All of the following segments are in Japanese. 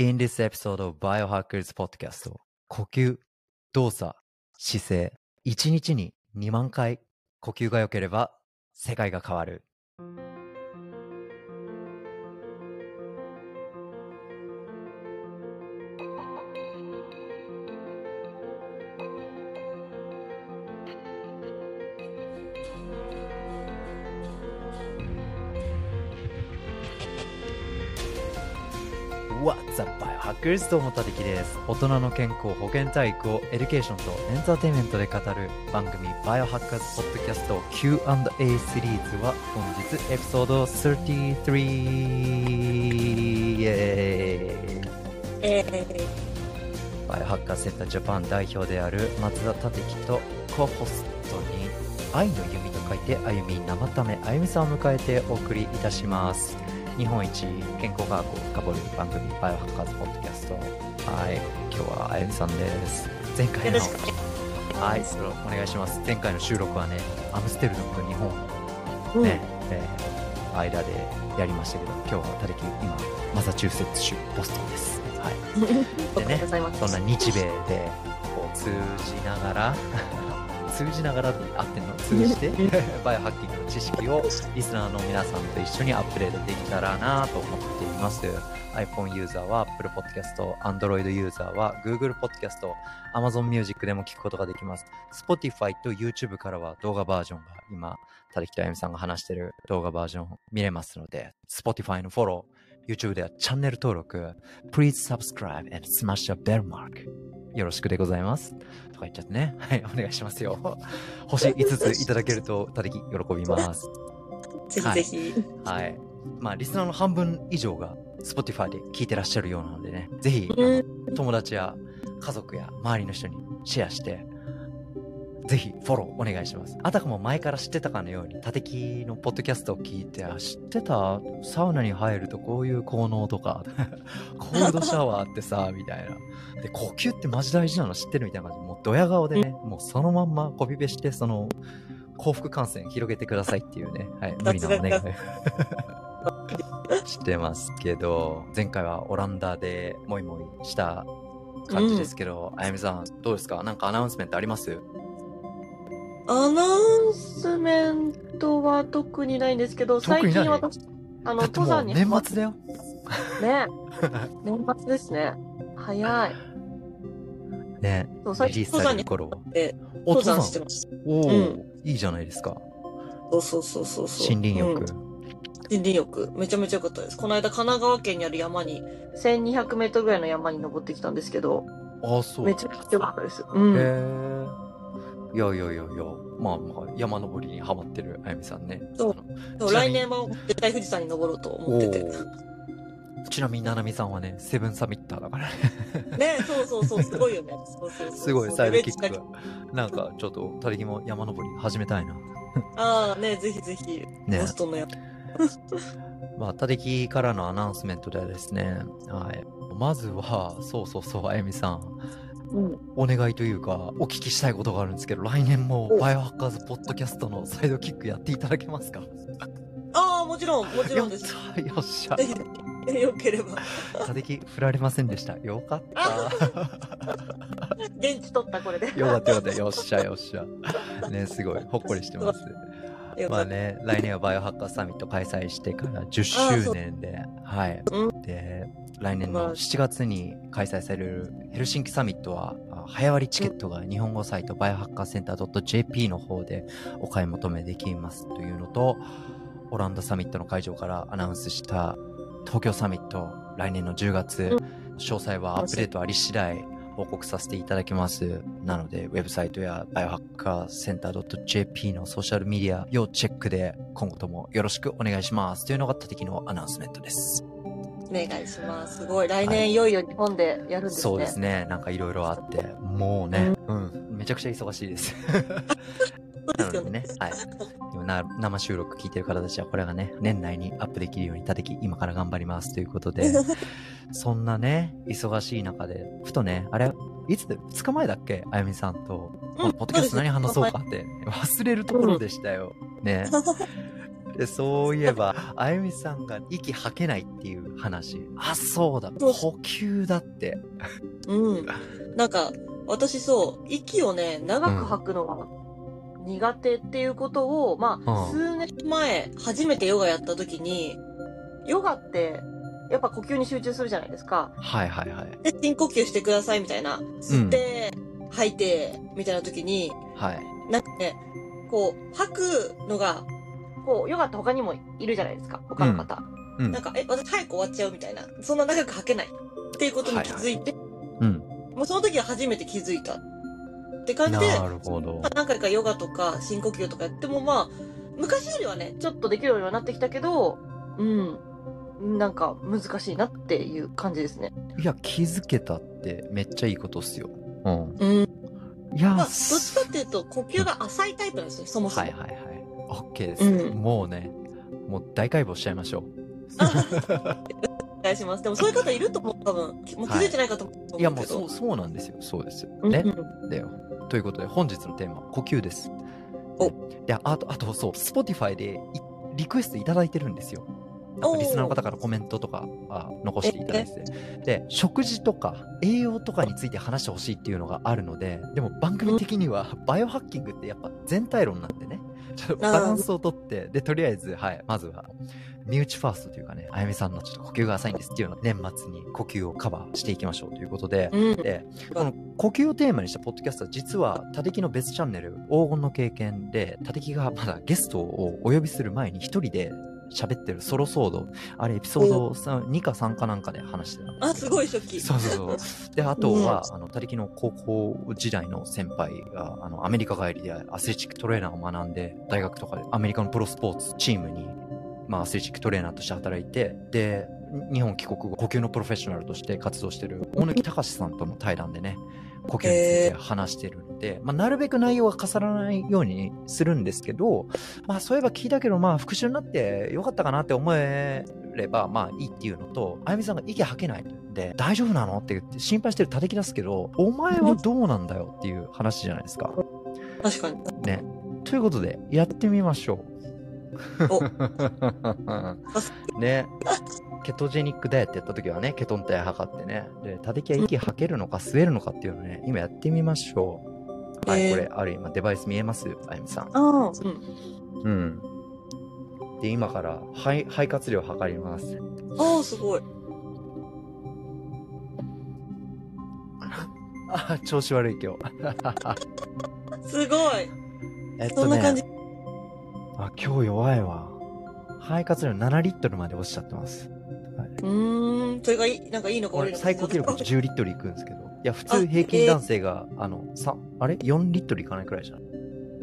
In this episode of Biohackers Podcast 呼吸、動作、姿勢1日に2万回呼吸が良ければ世界が変わる What's up, Biohackers? どうもたてきです。大人の健康、保健体育をエデュケーションとエンターテインメントで語る番組 Biohackers Podcast Q&A シリーズは本日エピソード33イエーイバイオハッカーセンタージャパン代表である松田立樹と co-host に愛の弓と書いて歩み生ため歩みさんを迎えてお送りいたします日本一健康科学を深掘る番組バイオハッカーズポッドキャスト。はい今日は歩みさんです。前ー、回の。はいそれお願いします。前回の収録はねアムステルダムと日本うん。ね、えー間でやりましたけど今日は立樹今マサチューセッツ州ボストンです。はい。でとうございます。そんな日米でこう通じながら通じながらで合ってんの？通じて？バイオハッキングの知識をリスナーの皆さんと一緒にアップデートできたらなと思っています。iPhone ユーザーは Apple Podcast Android ユーザーは Google Podcast Amazon Music でも聞くことができます。Spotify と YouTube からは動画バージョンが今た木とあゆみさんが話してる動画バージョン見れますので Spotify のフォロー YouTube ではチャンネル登録 Please subscribe and smash the bell mark よろしくでございます。とか言っちゃってね。はい、お願いしますよ。星5ついただけると、たてき喜びます。ぜひぜひ。はい。まあ、リスナーの半分以上が Spotify で聞いてらっしゃるようなのでね、ぜひ、うん友達や家族や周りの人にシェアして、ぜひフォローお願いします。あたかも前から知ってたかのように、たてきのポッドキャストを聞いて、あ、知ってた？サウナに入るとこういう効能とか、コールドシャワーってさ、みたいな。で、呼吸ってマジ大事なの知ってるみたいな感じ。で、もうドヤ顔でね、もうそのまんまコピペして、その、幸福感染広げてくださいっていうね、はい、無理なお願い。し てますけど、前回はオランダでモイモイした感じですけど、あやみさん、どうですか？なんかアナウンスメントあります？アナウンスメントは特にないんですけど、特にない？最近私、あの、だってもう登山に年末だよ。ね。年末ですね。早い。ね、そう、最リリースさ近登山にれる頃は。で、お登山？してました。おお、うんいいじゃないですか。そうそうそうそうそう。森林浴。うん森林浴。めちゃめちゃ良かったです。この間、神奈川県にある山に、1200メートルぐらいの山に登ってきたんですけど、ああ、そう。めちゃくちゃ良かったです。うん。へえ。いやいやいやいや、まあまあ、山登りにハマってるあやみさんね。そう来年は絶対富士山に登ろうと思ってて。ちなみに、ななみさんはね、セブンサミッターだからね。ね、そうそうそう、すごいよね。そうそうそうすごい、サイドキックが。なんか、ちょっと、たりぎも山登り始めたいな。ああ、ね、ぜひぜひ、ねボストンのや まあ、たてきからのアナウンスメントではですね、はい。まずは、そうそうそう、あやみさん。お願いというか、お聞きしたいことがあるんですけど、来年もおバイオハッカーズポッドキャストのサイドキックやっていただけますか？ああ、もちろん、もちろんです。よっしゃ よければ。たてき振られませんでした。よかった。現地取った、これで。よかったよかった。よっしゃよっしゃ。ね、すごい、ほっこりしてます。まあね、来年はバイオハッカーサミット開催してから10周年で、はい。うで、来年の7月に開催されるヘルシンキサミットは、あ早割チケットが日本語サイトバイオハッカーセンター .jp の方でお買い求めできますというのと、オランダサミットの会場からアナウンスした東京サミット、来年の10月、うん。詳細はアップデートあり次第報告させていただきます。なので、ウェブサイトやバイオハッカーセンター .jp のソーシャルメディア要チェックで今後ともよろしくお願いします。というのが他的のアナウンスメントです。お願いします。すごい。来年いよいよ日本でやるんですね。そうですね。なんかいろいろあって、もうね、うん、めちゃくちゃ忙しいです。そうですよねなのでね。、はい。今な生収録聞いてる方たちは、これがね、年内にアップできるように、たてき、今から頑張りますということで、そんなね、忙しい中で、ふとね、あれ、いつで、2日前だっけ？あやみさんと、うんポッドキャスト何話そうかって、忘れるところでしたよ。ね。で、そういえば、あゆみさんが息吐けないっていう話。あ、そうだ、呼吸だって。うん。なんか、私そう、息をね、長く吐くのが苦手っていうことを、まあ、うん数年前、初めてヨガやった時に、ヨガって、やっぱ呼吸に集中するじゃないですか。はいはいはい。で、深呼吸してくださいみたいな。吸って、吐いて、みたいな時に、はい。なんかね、こう、吐くのが、こう、ヨガって他にもいるじゃないですか。他の方。うんなん。か、え、私早く終わっちゃうみたいな。そんな長く吐けない。っていうことに気づいて、うん。もうその時は初めて気づいた。って感じで、なるほどまあ。何回かヨガとか深呼吸とかやってもまあ、昔よりはね、ちょっとできるようにはなってきたけど、うん。なんか難しいなっていう感じですね。いや、気づけたってめっちゃいいことっすよ。うん。うん。いや、まあ、どっちかっていうと、呼吸が浅いタイプなんですよ、そもそも。はいはいはい。OK です。うんもうね、もう大解剖しちゃいましょお 願いします。でもそういう方いると思う、多分。きもう気づいてない方もいると思うけど。もうそう、そうなんですよ。そうですよ。うんね。うんだよ。ということで、本日のテーマ、呼吸です。おで、あと、あと、そう、Spotify でいリクエストいただいてるんですよ。リスナーの方からコメントとかあ残していただいてて。で、食事とか栄養とかについて話してほしいっていうのがあるので、でも番組的にはバイオハッキングってやっぱ全体論なんでね、ちょっとバランスをとって、で、とりあえず、はい、まずは、身内ファーストというかね、あやみさんのちょっと呼吸が浅いんですっていうのを年末に呼吸をカバーしていきましょうということで、うん。で、この呼吸をテーマにしたポッドキャストは実は、タテキの別チャンネル、黄金の経験で、タテキがまだゲストをお呼びする前に一人で喋ってるソロソード、あれエピソード3 2か3かなんかで話してた。あ、すごい初期。そうそうそう。で、あとは、あの、他力の高校時代の先輩が、あの、アメリカ帰りでアスレチックトレーナーを学んで、大学とかでアメリカのプロスポーツチームに、まあ、アスレチックトレーナーとして働いて、で、日本帰国後、呼吸のプロフェッショナルとして活動してる大貫隆さんとの対談でね、呼吸について話してるまあ、なるべく内容は重ならないようにするんですけど、まあ、そういえば聞いたけど、まあ、復習になってよかったかなって思えれば、まあ、いいっていうのと、あやみさんが息吐けないんで、大丈夫なのって言って心配してる叩き出すけど、お前はどうなんだよっていう話じゃないですか。確かに。ね。ということで、やってみましょおう。ね。ケトジェニックダイエットやった時はね、ケトン体測ってね。で、叩きは息吐けるのか吸えるのかっていうのをね、今やってみましょう。はい、えーこれ、ある今デバイス見えます？あやみさん。ああ、うん。うん。で、今から肺肺活量測ります。ああ、すごい。あ、調子悪い今日。すごい。えっとねそんな感じ。あ、今日弱いわ。肺活量7リットルまで落ちちゃってます。うーん。それがいい、なんかいいのか悪いのか。最高記録10リットルいくんですけど。いや、普通平均男性が、あの、さ、あれ ?4 リットルいかないくらいじゃん。う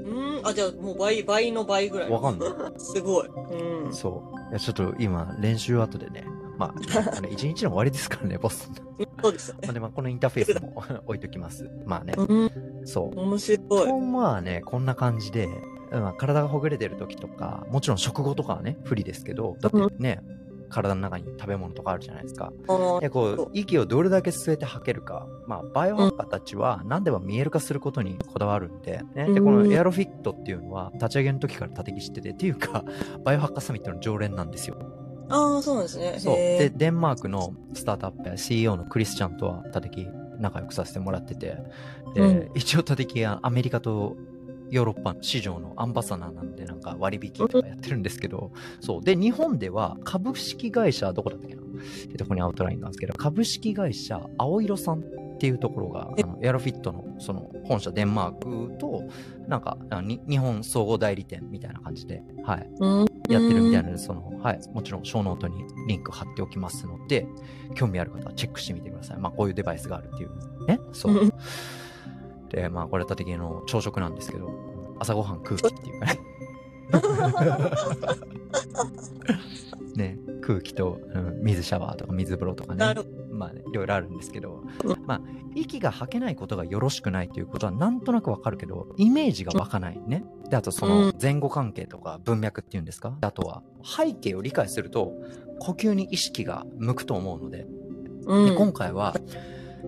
ーん？あ、じゃあもう倍、倍の倍ぐらい。わかんない。すごい。うん。そう。いや、ちょっと今、練習後でね。まあ、あの、1日の終わりですからね、ボス。そうですよね。まあ、で、まあ、このインターフェースも 置いときます。まあね。うん。そう。面白い。とまあね、こんな感じで、まあ、体がほぐれてる時とか、もちろん食後とかはね、不利ですけど、だってね、体の中に食べ物とかあるじゃないですか。あで、こそうう、息をどれだけ吸えて吐けるか。まあ、バイオハッカーたちは何でも見える化することにこだわるんで、ね。で、このエアロフィットっていうのは、立ち上げの時から叩き知ってて、っていうか、バイオハッカーサミットの常連なんですよ。あー、そうなんですね。そう。で、デンマークのスタートアップや CEO のクリスチャンとは叩き仲良くさせてもらってて、で、うん一応叩きはアメリカとヨーロッパの市場のアンバサダーなんでなんか割引とかやってるんですけど、そう。で、日本では株式会社、どこだったっけな？えっと、ここにアウトラインなんですけど、株式会社青色さんっていうところが、あのエアロフィットのその本社デンマークと、なんか、日本総合代理店みたいな感じで、はい。うん。やってるみたいなので、その、はい、もちろん、ショーノートにリンク貼っておきますので、興味ある方はチェックしてみてください。まあ、こういうデバイスがあるっていう。ね。そうう。で、まあ、これ、たてきの朝食なんですけど、朝ごはん空気っていうかね。ね、空気と、うん水シャワーとか水風呂とかね。まあね、いろいろあるんですけど。う、まあ、息が吐けないことがよろしくないということはなんとなくわかるけど、イメージが湧かないね。で、あとその前後関係とか文脈っていうんですか？あとは背景を理解すると、呼吸に意識が向くと思うので、でん。今回は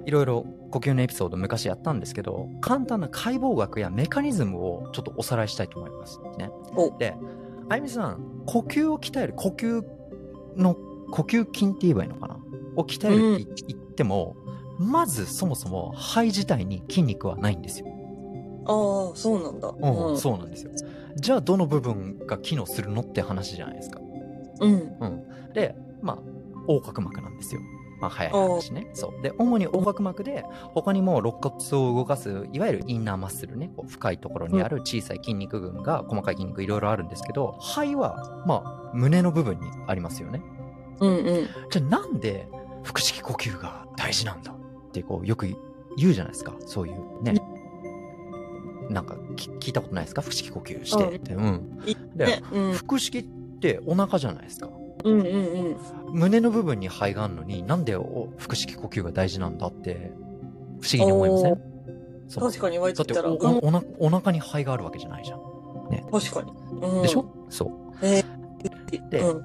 いろいろ呼吸のエピソード昔やったんですけど、簡単な解剖学やメカニズムをちょっとおさらいしたいと思います。ねお。で、あゆみさん、呼吸を鍛える、呼吸の、呼吸筋って言えばいいのかな？を鍛えるって言っても、まずそもそも肺自体に筋肉はないんですよ。ああ、そうなんだ。うん、うん。そうなんですよ。じゃあ、どの部分が機能するのって話じゃないですか。うん。うん。で、まあ、横隔膜なんですよ。まあ、早い話ね。そう。で、主に横隔膜で、他にも肋骨を動かす、いわゆるインナーマッスルね、こう深いところにある小さい筋肉群が、細かい筋肉いろいろあるんですけど、肺は、まあ、胸の部分にありますよね。うんうん。じゃあ、なんで、腹式呼吸が大事なんだって、こう、よく言うじゃないですか。そういうね。なんかき聞いたことないですか？腹式呼吸してって。うん。いで。腹式ってお腹じゃないですか。うんうんうん。胸の部分に肺があるのになんでお腹式呼吸が大事なんだって不思議に思いません？そう確かに言われてたら、おうん、おおなお腹に肺があるわけじゃないじゃん。確かに。うん、でしょ、そう。えでうん。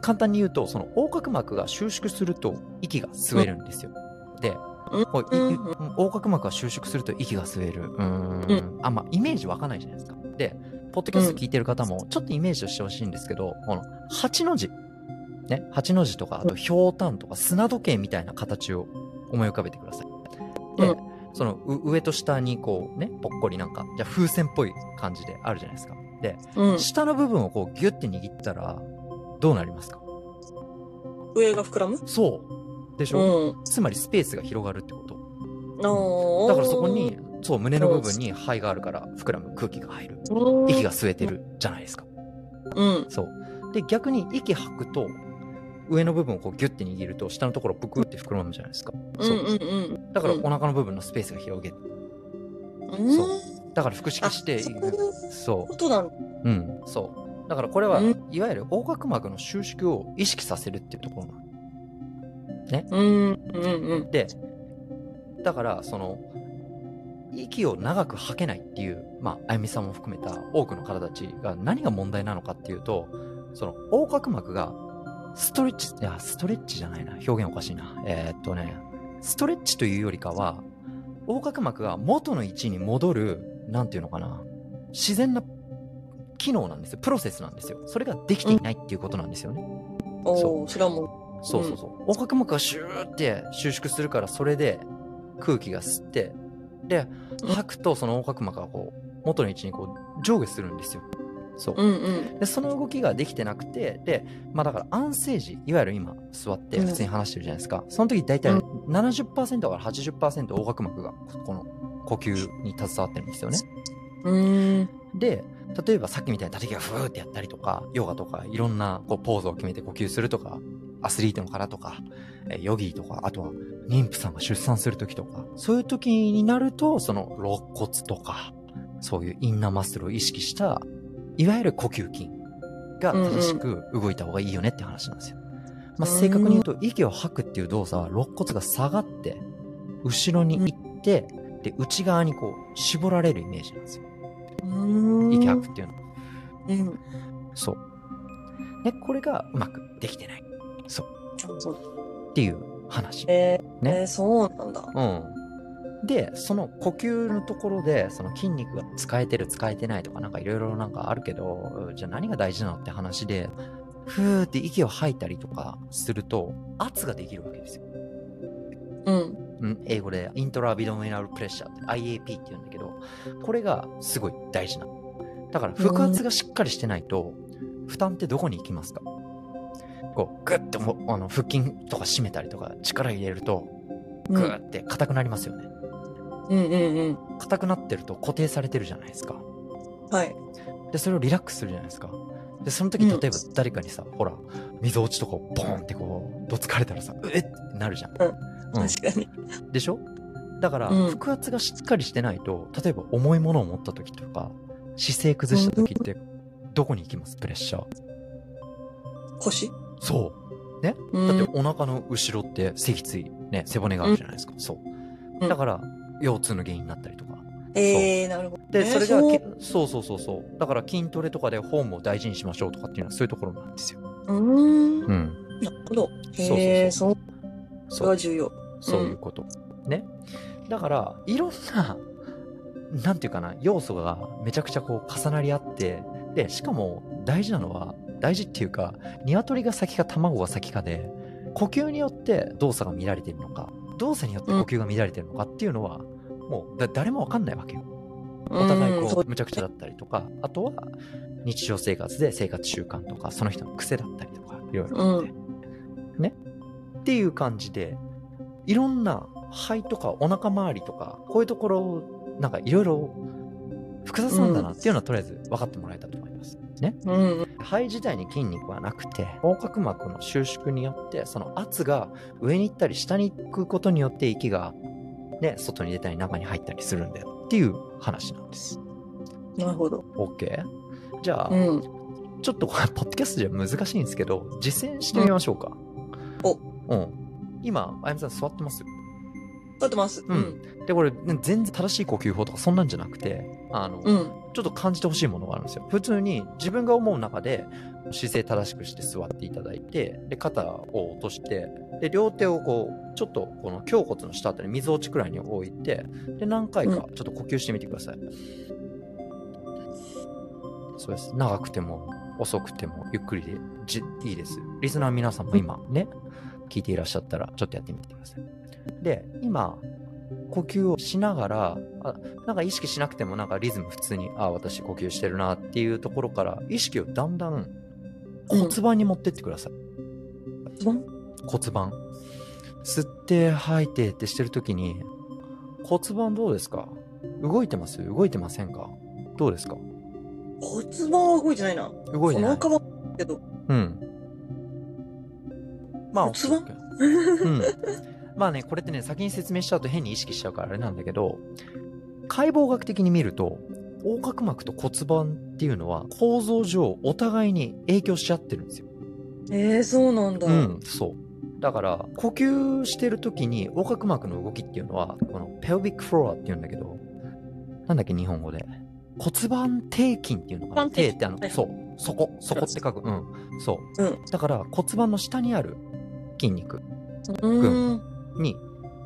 簡単に言うと、その横隔膜が収縮すると息が吸えるんですよ。で、こうんい横隔膜が収縮すると息が吸える。うーん。あ、まあ、イメージ湧かないじゃないですか。で、ポッドキャスト聞いてる方も、ちょっとイメージをしてほしいんですけど、この、8の字。ね、8の字とか、あと、ひょうたんとか、砂時計みたいな形を思い浮かべてください。で、うんその、う上と下にこうね、ぽっこりなんか、じゃあ風船っぽい感じであるじゃないですか。で、うん。下の部分をこうギュッて握ったら、どうなりますか？上が膨らむ？そう。でしょ、うん。つまりスペースが広がるってこと。だからそこに、そう、胸の部分に肺があるから膨らむ空気が入る。うん、息が吸えてるじゃないですか。うん。そう。で、逆に息吐くと、上の部分をこうギュッて握ると、下のところぷくって膨らむじゃないですか。そう。だからお腹の部分のスペースが広げる。うん。そうだから腹式して、あそうそう。うん。そう。だからこれは、うんいわゆる横隔膜の収縮を意識させるっていうところなの。うん。うんうん。で、だから、その、息を長く吐けないっていう、まあ、あゆみさんも含めた多くの方たちが何が問題なのかっていうと、その、横隔膜が、ストレッチ、いや、ストレッチじゃないな。表現おかしいな。えーっとね、ストレッチというよりかは、横隔膜が元の位置に戻る、なんていうのかな。自然な機能なんですよ。プロセスなんですよ。それができていないっていうことなんですよね。おお、それはもそうそうそう。横隔膜がシューって収縮するから、それで空気が吸って、で、吐くとその横隔膜がこう、元の位置にこう、上下するんですよ。そうう。。うんうん。で、その動きができてなくて、で、まあだから安静時、いわゆる今座って普通に話してるじゃないですか。その時大体うん70%から80%横隔膜がこの呼吸に携わってるんですよね。うーん。で、例えばさっきみたいに叩きがふーってやったりとか、ヨガとかいろんなこうポーズを決めて呼吸するとか、アスリートの方とか、えーヨギとか、あとは妊婦さんが出産するときとか、そういう時になると、その肋骨とか、そういうインナーマッスルを意識した、いわゆる呼吸筋が正しく動いた方がいいよねって話なんですよ。まあ、正確に言うと、息を吐くっていう動作は肋骨が下がって、後ろに行って、で、内側にこう、絞られるイメージなんですよ。うん。息吐くっていうのは。うん。そう。で、これがうまくできてない。そう。っていう話。えー、ねえーそうなんだ。うん。で、その呼吸のところで、その筋肉が使えてる、使えてないとか、なんかいろいろなんかあるけど、じゃあ何が大事なのって話で、ふーって息を吐いたりとかすると、圧ができるわけですよ。うん。うん、英語でイントラビドミナルプレッシャーって IAP って言うんだけど、これがすごい大事なの。だから腹圧がしっかりしてないと、負担ってどこに行きますか？こう、グッてもあの腹筋とか締めたりとか力入れると、グーって硬くなりますよね。うんうんうん。硬くなってると固定されてるじゃないですか。はい。で、それをリラックスするじゃないですか。で、その時、うん例えば誰かにさ、ほら、溝落ちとかをボーンってこう、どつかれたらさ、うえってなるじゃん。うん確かに。でしょ？だから、うん腹圧がしっかりしてないと、例えば重いものを持った時とか、姿勢崩した時って、どこに行きます？プレッシャー。腰？そう。ね？うんだってお腹の後ろって脊椎、ね、背骨があるじゃないですか。そうう。んだから、腰痛の原因になったりとか。ええー、なるほど。で、えーそれがそうけ、そうそうそうそう。だから筋トレとかでフォームを大事にしましょうとかっていうのはそういうところなんですよ。うーん。う。なんるほど。へえ、そう。そそうれは。重要。そういうこと。ね。だから、いろんな、なんていうかな、要素がめちゃくちゃこう重なり合って、で、しかも大事なのは、大事っていうか、鶏が先か卵が先かで、呼吸によって動作が乱れているのか、動作によって呼吸が乱れているのかっていうのは、もうだ誰もわかんないわけよ。お互いこう、むちゃくちゃだったりとか、あとは日常生活で生活習慣とか、その人の癖だったりとか、いろいろあって。ね。っていう感じで、いろんな肺とかお腹周りとか、こういうところ、なんかいろいろ複雑なんだなっていうのはとりあえず分かってもらえたと。ね。うんうん肺自体に筋肉はなくて、横隔膜の収縮によって、その圧が上に行ったり下に行くことによって息が、ね、外に出たり中に入ったりするんだよっていう話なんです。なるほど。OK? じゃあ、うん。ちょっとこれ、ポッドキャストじゃ難しいんですけど、実践してみましょうか。おうん。今、あやめさん座ってます？立ってます。うん。で、これ、ね全然正しい呼吸法とかそんなんじゃなくて、あの、うん。ちょっと感じてほしいものがあるんですよ。普通に自分が思う中で姿勢正しくして座っていただいて、で、肩を落として、で、両手をこう、ちょっとこの胸骨の下あたり、水落ちくらいに置いて、で、何回かちょっと呼吸してみてください。そうです。長くても、遅くても、ゆっくりでじいいです。リスナー皆さんも今ね、聞いていらっしゃったら、ちょっとやってみてください。で、今、呼吸をしながら、あなんか意識しなくてもなんかリズム普通に、あ、私呼吸してるなっていうところから、意識をだんだん骨盤に持ってってください。骨骨盤。吸って吐いてってしてるときに、骨盤どうですか？動いてます？動いてませんか？どうですか？骨盤は動いてないな。動いてない。けど。うん。まあ、骨盤？うん。まあね、これってね、先に説明しちゃうと変に意識しちゃうからあれなんだけど、解剖学的に見ると、横隔膜と骨盤っていうのは構造上お互いに影響し合ってるんですよ。ええそうなんだ。うん、そう。だから、呼吸してる時に横隔膜の動きっていうのは、このペルビックフロアっていうんだけど、なんだっけ、日本語で。骨盤底筋っていうのかな？底ってあの、はいそう、そこ、そこって書く。うん、そう。うんだから骨盤の下にある筋肉うーん。に、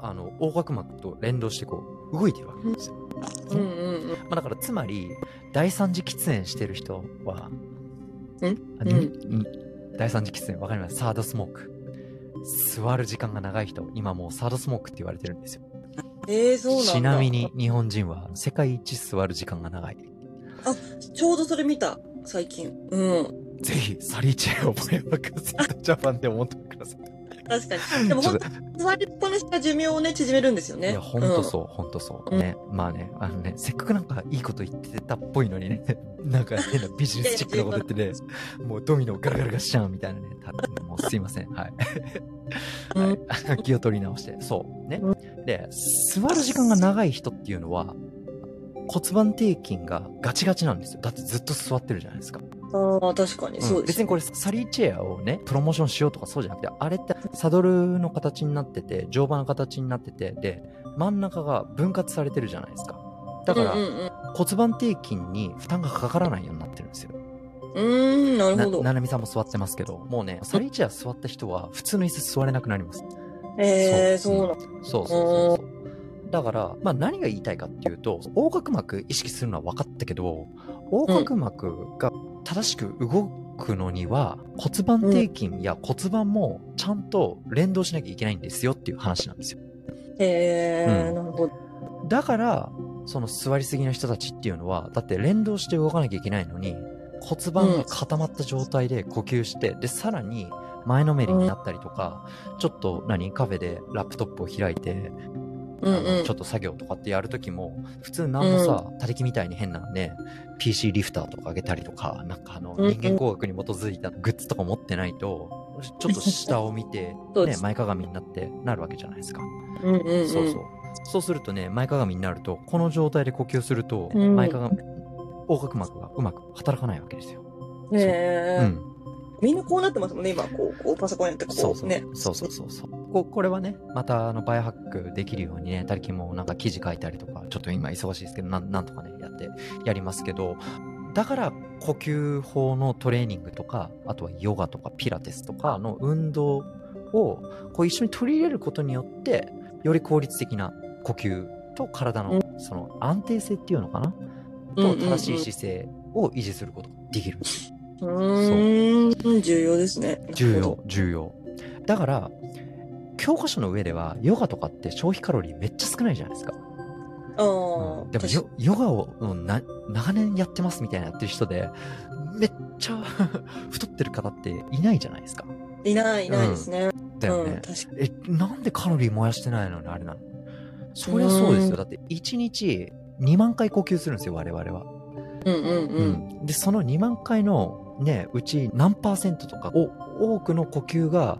あの、横隔膜と連動してこう、動いてるわけですよ。うんうんうん。まあ、だからつまり、第三次喫煙してる人は、んあにに第三次喫煙わかります？サードスモーク。座る時間が長い人、今もうサードスモークって言われてるんですよ。ええそうなんだ。ちなみに。日本人は世界一座る時間が長い。ちょうどそれ見た、最近。うん。ぜひ、サリーチェアをボヤバカセットジャパンで思ってください。確かに。でも本当座りっぱなしが寿命をね、縮めるんですよね。いや、ほんとそう、ほんとそう。ね。まあね、あのね、せっかくなんかいいこと言ってたっぽいのにね、なんか変なビジネスチックなこと言ってね、もうドミノガラガラガしちゃうみたいなね、たもうすいません。はい。うん。はい、気を取り直して。そう。ねう。で、座る時間が長い人っていうのは、骨盤底筋がガチガチなんですよ。だってずっと座ってるじゃないですか。ああ、確かに、そうです、別にこれサリーチェアをね、プロモーションしようとかそうじゃなくて、あれってサドルの形になってて、乗馬の形になってて、で、真ん中が分割されてるじゃないですか。だから、うんうん骨盤底筋に負担がかからないようになってるんですよ。うん。うーん、なるなほど。ななみさんも座ってますけど、もうね、サリーチェア座った人は普通の椅子座れなくなります。ええそそううなんそうそうそうそう。だから、まあ何が言いたいかっていうと、横隔膜意識するのは分かったけど、横隔膜が正しく動くのには、骨盤底筋や骨盤もちゃんと連動しなきゃいけないんですよっていう話なんですよ。ええうんなるほど。だから、その座りすぎの人たちっていうのは、だって連動して動かなきゃいけないのに、骨盤が固まった状態で呼吸して、で、さらに前のめりになったりとか、ちょっと何カフェでラップトップを開いて、うんうんちょっと作業とかってやるときも、普通なんもさ、他力みたいに変なね、PC リフターとかあげたりとか、なんかあの、うんうん人間工学に基づいたグッズとか持ってないと、ちょっと下を見て ね前かがみになってなるわけじゃないですか。うんうんうん。そうそう。そうするとね、前かがみになると、この状態で呼吸すると、うん前かがみ、横隔膜がうまく働かないわけですよ。へえ、うん。みんなこうなってますもんね、今、こう、こうパソコンやってこう、そうそう。ね。そうそうそうそう。ここれはね、またあのバイオハックできるようにね、たりきもなんか記事書いたりとか、ちょっと今忙しいですけど、なんなんとかね、やって、やりますけど、だから呼吸法のトレーニングとか、あとはヨガとかピラティスとかの運動をこう一緒に取り入れることによって、より効率的な呼吸と体のその安定性っていうのかな、と正しい姿勢を維持することができるんですよ。うーん、重要ですね。重要、重要。だから、教科書の上では、ヨガとかって消費カロリーめっちゃ少ないじゃないですか。ど。ああ、うんでも確ヨヨガをうんな長年やってますみたいなやってる人で、めっちゃ 太ってる方っていないじゃないですか。いない、いないですね。うん、だよね。確かえ、なんでカロリー燃やしてないの？にあれなのそりゃそうですうんよ。だって1日2万回呼吸するんですよ、我々は。に。うんうんうん。うんで、その2万回のね、うち何パーセントとか、お多くの呼吸が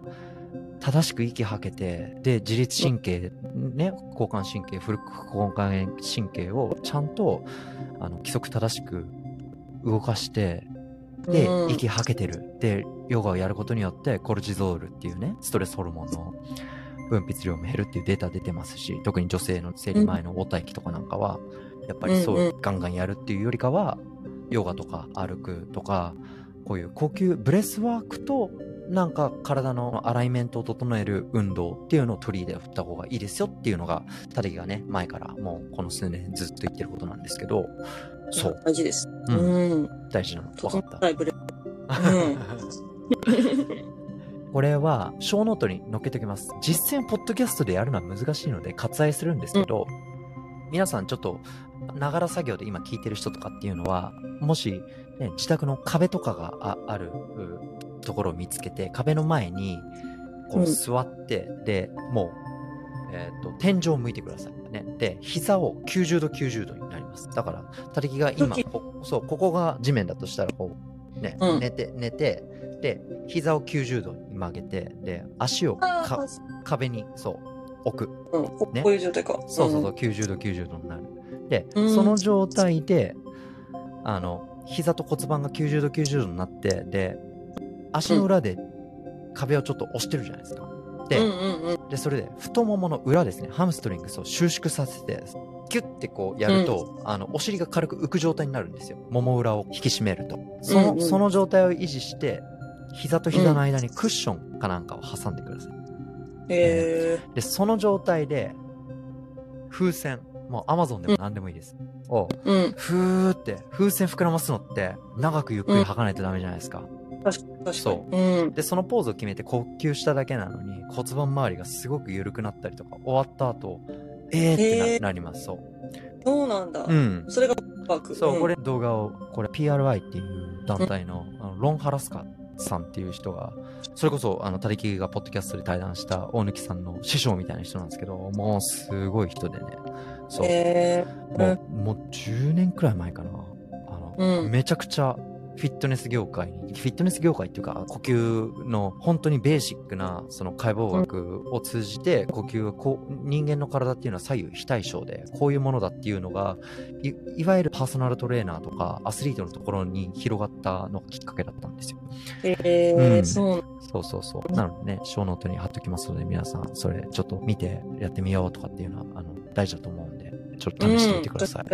正しく息吐けて、で、自律神経、ね、交感神経、副交感神経をちゃんと、あの、規則正しく動かして、で、うん息吐けてる。で、ヨガをやることによって、コルチゾールっていうね、ストレスホルモンの分泌量も減るっていうデータ出てますし、特に女性の生理前の黄体期とかなんかは、やっぱりそうガンガンやるっていうよりかは、ヨガとか歩くとか、こういう呼吸、ブレスワークと、なんか体のアライメントを整える運動っていうのを取り入れた方がいいですよっていうのが、たりがね、前からもうこの数年ずっと言ってることなんですけど、そう、大事です。う、うんん。大事なの。と分かった。てもないブレ。これは、小ノートに載っけておきます。実践ポッドキャストでやるの。は難しいの。で割愛するんですけど、皆さんちょっと、ながら作業で今聞いてる人とかっていうの。は、もし、ね、自宅の壁とかがああるうところを見つけて、壁の前に、こううん座って、で、もう、えっ、と、天井を向いてください。ね。で、膝を90度90度になります。だから、たりきが今時、こそう、ここが地面だとしたら、こう、ね、うん寝て、寝て、で、膝を90度に曲げて、で、足を壁に、そう、置く。うん、こねこういう状態か。そうそうそう、90度90度になる。で、うんその状態で、あの、膝と骨盤が90度90度になって、で、足の裏で壁をちょっと押してるじゃないですか。で、うんうんうん。で、それで太ももの裏ですね、ハムストリングスを収縮させて、キュッてこうやると、あの、お尻が軽く浮く状態になるんですよ。もも裏を引き締めると。その、うんうんその状態を維持して、膝と膝の間にクッションかなんかを挟んでください。へえ。で、その状態で、風船、もうアマゾンでも何でもいいです。を、うん。ふーって、風船膨らますのって、長くゆっくり吐かないとダメじゃないですか。確かに。確かそに。うん。で、そのポーズを決めて呼吸しただけなのに、骨盤周りがすごく緩くなったりとか、終わった後、えーってなへーなります。そう。そうなんだ。うん。それがワーク。そう、んこれ動画を、これ PRI っていう団体の、あのロン・ハラスカさんっていう人が、それこそ、あの、たりきがポッドキャストで対談した大貫さんの師匠みたいな人なんですけど、もうすごい人でね。そう。へえ。もう、もう10年くらい前かな。あの、うんめちゃくちゃフィットネス業界に、フィットネス業界っていうか、呼吸の本当にベーシックな、その解剖学を通じて、呼吸はこう、人間の体っていうのは左右非対称で、こういうものだっていうのが、いいわゆるパーソナルトレーナーとか、アスリートのところに広がったのがきっかけだったんですよ。へえ。うんそう。そうそうそう。なのでね、 show note に貼っときますので、皆さん、それちょっと見てやってみようとかっていうのは、あの、大事だと思うちょっと試してみてください。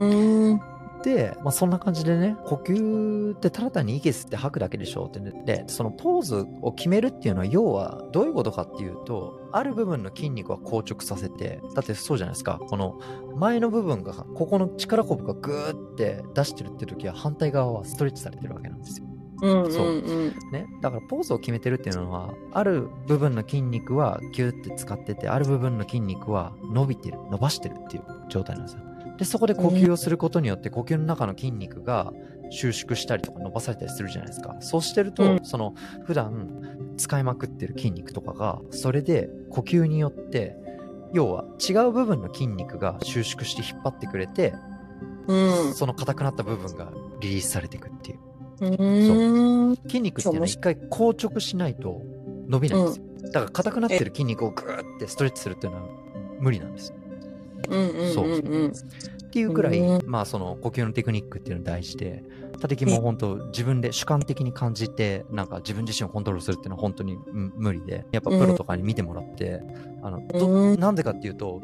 うん。で、まあ、そんな感じでね、呼吸ってただ単に息吸って吐くだけでしょってね。で、そのポーズを決めるっていうのは、要はどういうことかっていうと、ある部分の筋肉は硬直させて、だってそうじゃないですか。この前の部分が、ここの力こぶがグーって出してるって時は、反対側はストレッチされてるわけなんですよ。うんうんそううん。ね。だからポーズを決めてるっていうのは、ある部分の筋肉はギューって使ってて、ある部分の筋肉は伸びてる、伸ばしてるっていう状態なんですよ。で、そこで呼吸をすることによって、呼吸の中の筋肉が収縮したりとか伸ばされたりするじゃないですか。そうしてると、うんその普段使いまくってる筋肉とかが、それで呼吸によって、要は違う部分の筋肉が収縮して引っ張ってくれて、うん。その硬くなった部分がリリースされていくっていう。うん。筋肉っていうのは一回硬直しないと伸びないんですよ。だから硬くなってる筋肉をグーってストレッチするっていうのは無理なんです。うんうんそううんうん。っていうくらい、うまあその呼吸のテクニックっていうのは大事で、たてきも本当自分で主観的に感じて、なんか自分自身をコントロールするっていうのは本当にうん無理で、やっぱプロとかに見てもらって、あの、なんでかっていうと、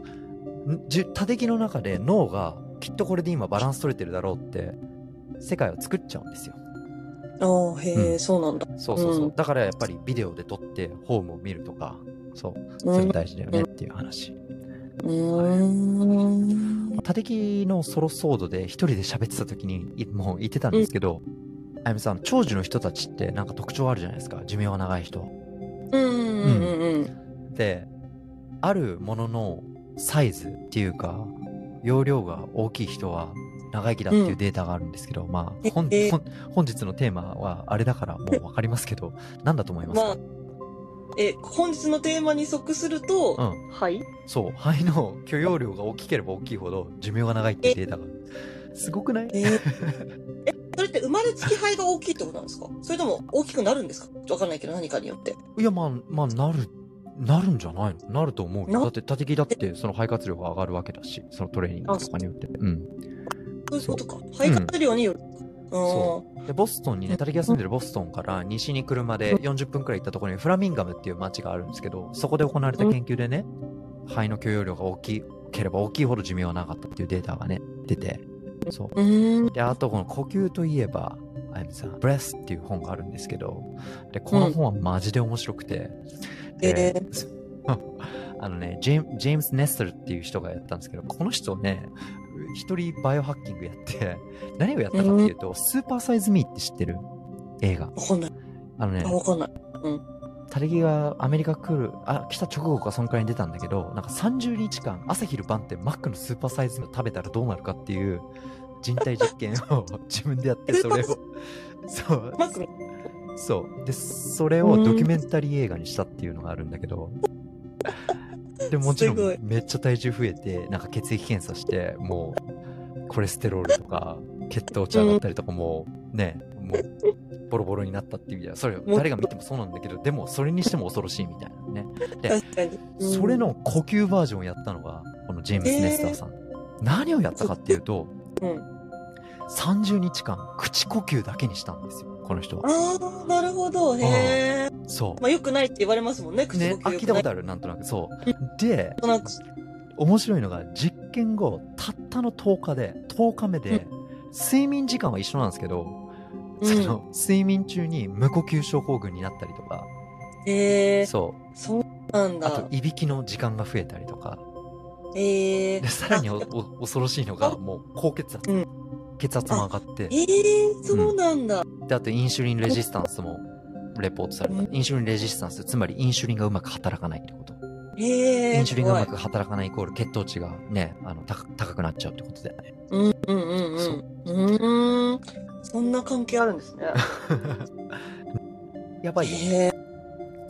んじ多敵の中で脳がきっとこれで今バランス取れてるだろうって、世界を作っちゃうんですよ。ああ、へうえ、そうなんだ。そうそうそう。うんだからやっぱりビデオで撮ってホームを見るとか、そう、そうんれ大事だよねっていう話。うーん。タテキのソロソードで一人で喋ってた時に、いもう言ってたんですけど、あやめさん、長寿の人たちってなんか特徴あるじゃないですか。寿命が長い人。うんうんうんうん。で、あるもののサイズっていうか、容量が大きい人は長生きだっていうデータがあるんですけど、まあ、ほんえーほん本日のテーマはあれだからもうわかりますけど、なんだと思いますか、まあ、え、本日のテーマに即すると、うん。はい。そう、肺の許容量が大きければ大きいほど寿命が長いっていうデータが。すごくない？えーえ、それって生まれつき肺が大きいってことなんですか？それとも大きくなるんですか？わかんないけど何かによって。いや、まあ、まあ、なる、なるんじゃないの？なると思うよ。なだって、他的だって、その肺活量が上がるわけだし、そのトレーニングとかによって。うん。そういうことか。肺活量による。そうん。で、ボストンにね、タテキが住んでるボストンから西に車で40分くらい行ったところにフラミンガムっていう街があるんですけど、そこで行われた研究でね、肺の許容量が大きければ大きいほど寿命が長かったっていうデータがね、出て、そう。で、あとこの呼吸といえば、あやめさん、ブレスっていう本があるんですけど、で、この本はマジで面白くて、でえ あのねジェーム、ジェームス・ネストルっていう人がやったんですけど、この人ね、一人バイオハッキングやって、何をやったかっていうと、スーパーサイズ・ミーって知ってる？映画。わかんない。あのねあ、、わかんない。タレギがアメリカ来る、あ、来た直後かそんくらいに出たんだけど、なんか30日間、朝昼晩ってマックのスーパーサイズを食べたらどうなるかっていう人体実験を 自分でやって、それを、そう、マックの。そう。で、それをドキュメンタリー映画にしたっていうのがあるんだけど、でもちろんめっちゃ体重増えて、なんか血液検査して、もう、コレステロールとか、血糖値上がったりとかもう、ね、もう、ボロボロになったっていう意味では、それ、誰が見てもそうなんだけど、でも、それにしても恐ろしいみたいなね。で。うんそれ、の呼吸バージョンをやったのが、このジェームス・ネスターさん。何をやったかっていうと、うん。30日間、口呼吸だけにしたんですよ、この人は。ああ、なるほど。へえ。そう。まあ、良くないって言われますもんね、口ね呼、吸あ、聞いたことある、なんとなく。そう。で、面白いのが、実験後、たったの10日で、10日目で、睡眠時間は一緒なんですけど、うんその、睡眠中に無呼吸症候群になったりとか、へえ。そそうなんう。あとだ、。いびきの時間が増えたりとか、へえで、。さらにおあお恐ろしいのが、もう、高血圧。うん血圧も上がって、ええ、そうなんだ。で、あと、インシュリンレジスタンスも、レポートされた。うんインシュリンレジスタンス、つまりインシュリンがうまく働かないってこと。インシュリンがうますく働かないイコール血糖値がね、あの、高高くなっちゃうってことだよね。うんうんうんうん。そうん。そんな関係あるんですね。やばいよ。で、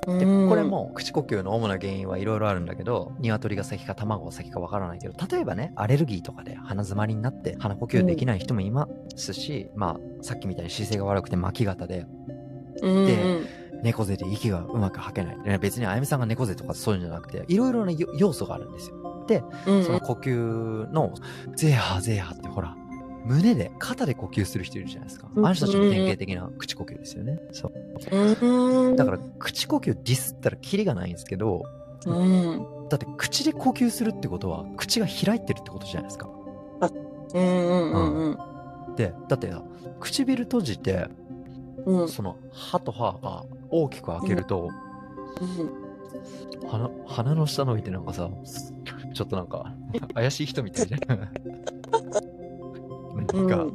うんこれ。も口呼吸の主な原因はいろいろあるんだけど、鶏が先か卵が先かわからないけど、例えばね、アレルギーとかで鼻詰まりになって鼻呼吸できない人もいますし、まあ、さっきみたいに姿勢が悪くて巻き型で、うんうんで猫背で息がうまく吐けない。で別にあやみさんが猫背とかそういうんじゃなくて、いろいろなよ要素があるんですよ。で、うんその呼吸の、ゼーハーゼーハーってほら、胸で、肩で呼吸する人いるじゃないですか。んの人たちの典型的な口呼吸ですよね。そう。うん。だから、口呼吸ディスったらキリがないんですけど、うん。だって口で呼吸するってことは、口が開いてるってことじゃないですか。うんうんうんうん。で、だって、唇閉じて、うん。その歯と歯が大きく開けると、うん鼻、鼻の下伸びてなんかさ、ちょっとなんか、怪しい人みたいじゃん。なんか、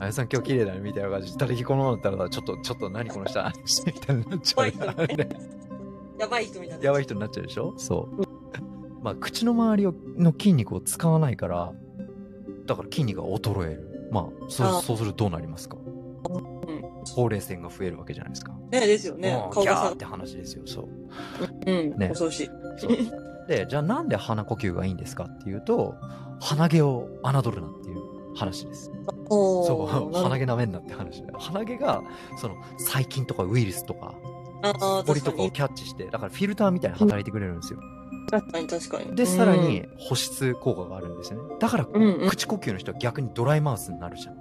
あやさん今日綺麗だねみたいな感じで、誰きこのだったらさ、ちょっと、ちょっと何この人みたいになっちゃう。やばい人みたいな。やばい人になっちゃうでしょ？そう。まあ、口の周りをの筋肉を使わないから、だから筋肉が衰える。まあ、そうあそうするとどうなりますか？ほうれい線が増えるわけじゃないですか。ねですよね顔がさっ、て話ですよ、そう。うん。ね恐ろしい。そうで、じゃあなんで鼻呼吸がいいんですかっていうと、鼻毛を侮るなっていう話です。そう、鼻毛舐めんなって話。鼻毛が、その、細菌とかウイルスとか、ああ、ホリとかを。キャッチして、だからフィルターみたいに働いてくれるんですよ。確かに確かに。で、さらに保湿効果があるんですよね。だから、うんうん口呼吸の人は逆にドライマウスになるじゃん。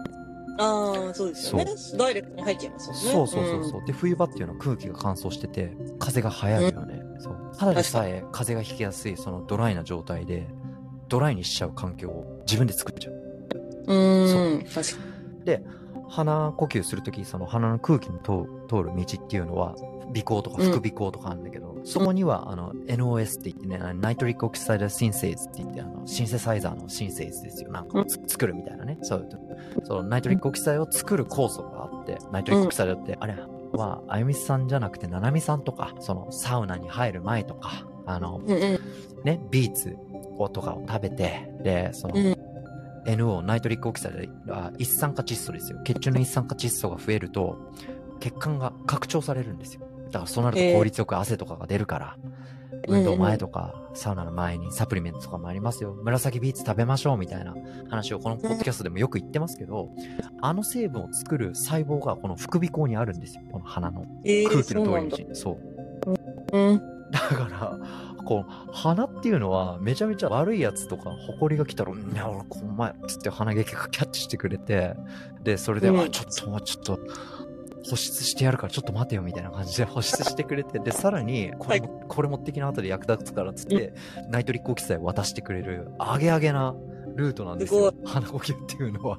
ああ、そうですよね。ダイレクトに入っちゃいますもんね。そうそうそうそう。で、冬場っていうのは空気が乾燥してて、風が早いよね。そう。ただでさえ風が引きやすい、そのドライな状態で、ドライにしちゃう環境を自分で作っちゃう。うん。うん。確かで、鼻呼吸するとき、その鼻の空気の通通る道っていうのは、鼻孔とか副鼻孔とかあるんだけど、そこにはあの NOS って言ってね、ナイトリックオキサイドシンセイズって言ってあのシンセサイザーのシンセイズですよ。なんか作るみたいなね。そうそのナイトリックオキサイドを作る酵素があって、ナイトリックオキサイドって、あれは、あゆみさんじゃなくて、ななみさんとか、そのサウナに入る前とか、あの。ね、ビーツをとかを食べて、で、その、うん NO、ナイトリックオキサイドは一酸化窒素ですよ。血中の一酸化窒素が増えると、血管が拡張されるんですよ。だからそうなると効率よく汗とかが出るから、うん運動前とか、サウナの前にサプリメントとかもありますよ。紫ビーツ食べましょうみたいな話をこのポッドキャストでもよく言ってますけど、あの成分を作る細胞がこの副鼻腔にあるんですよ。この鼻のえー、空気の。通り道に。そう。うん。だから、こう、鼻っていうのは、めちゃめちゃ悪いやつとか、埃が来たら、いや、俺、この前、つって鼻毛がキャッチしてくれて、で、それで、うんあ、ちょっと、ちょっと、保湿してやるからちょっと待てよみたいな感じで保湿してくれて、で、さらに、これも、これ持ってきな後で役立つからっつって、ナイトリックオキサ渡してくれる、アゲアゲなルートなんですよ。鼻呼吸っていうのは。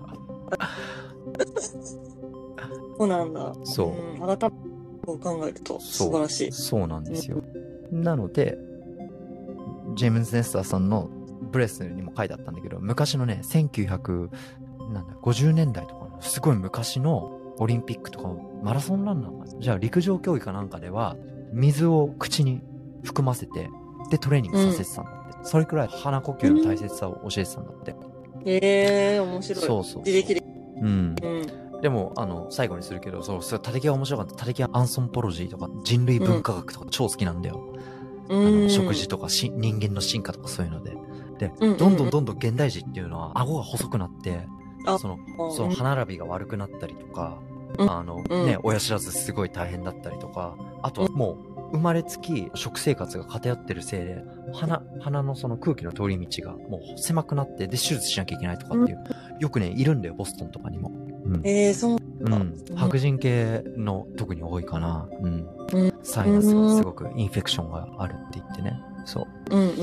そうなんだ。そう。ん。改めて考えると素晴らしい。そうなんですよ。なので、ジェームズ・ネスターさんのブレスにも書いてあったんだけど、昔のね、1950年代とかのすごい昔のオリンピックとかマラソンランナーかな？じゃあ陸上競技かなんかでは水を口に含ませて、でトレーニングさせてたんだって。それくらい鼻呼吸の大切さを教えてたんだって。ええー、面白い。そうそうそう自力で。うん。うん。でも、あの、最後にするけど、そう、それ、タテキが面白かった。タテキはアンソンポロジーとか人類文化学とか超好きなんだよ。あうんの食事とかし人間の進化とかそういうので。で、うんうんうんどんどんどんどん現代人っていうのは顎が細くなって、あその、うんその歯並びが悪くなったりとか、うんあの、うんね、親知らずすごい大変だったりとか、あとはもう、生まれつき食生活が偏ってるせいで、鼻、鼻のその空気の通り道がもう狭くなって、で、手術しなきゃいけないとかっていう、よくね、いるんだよ、ボストンとかにも。うん。ええー、そう。うん。白人系の特に多いかな。うん。うんサイナスがすごくインフェクションがあるって言ってね。そう。うんうん。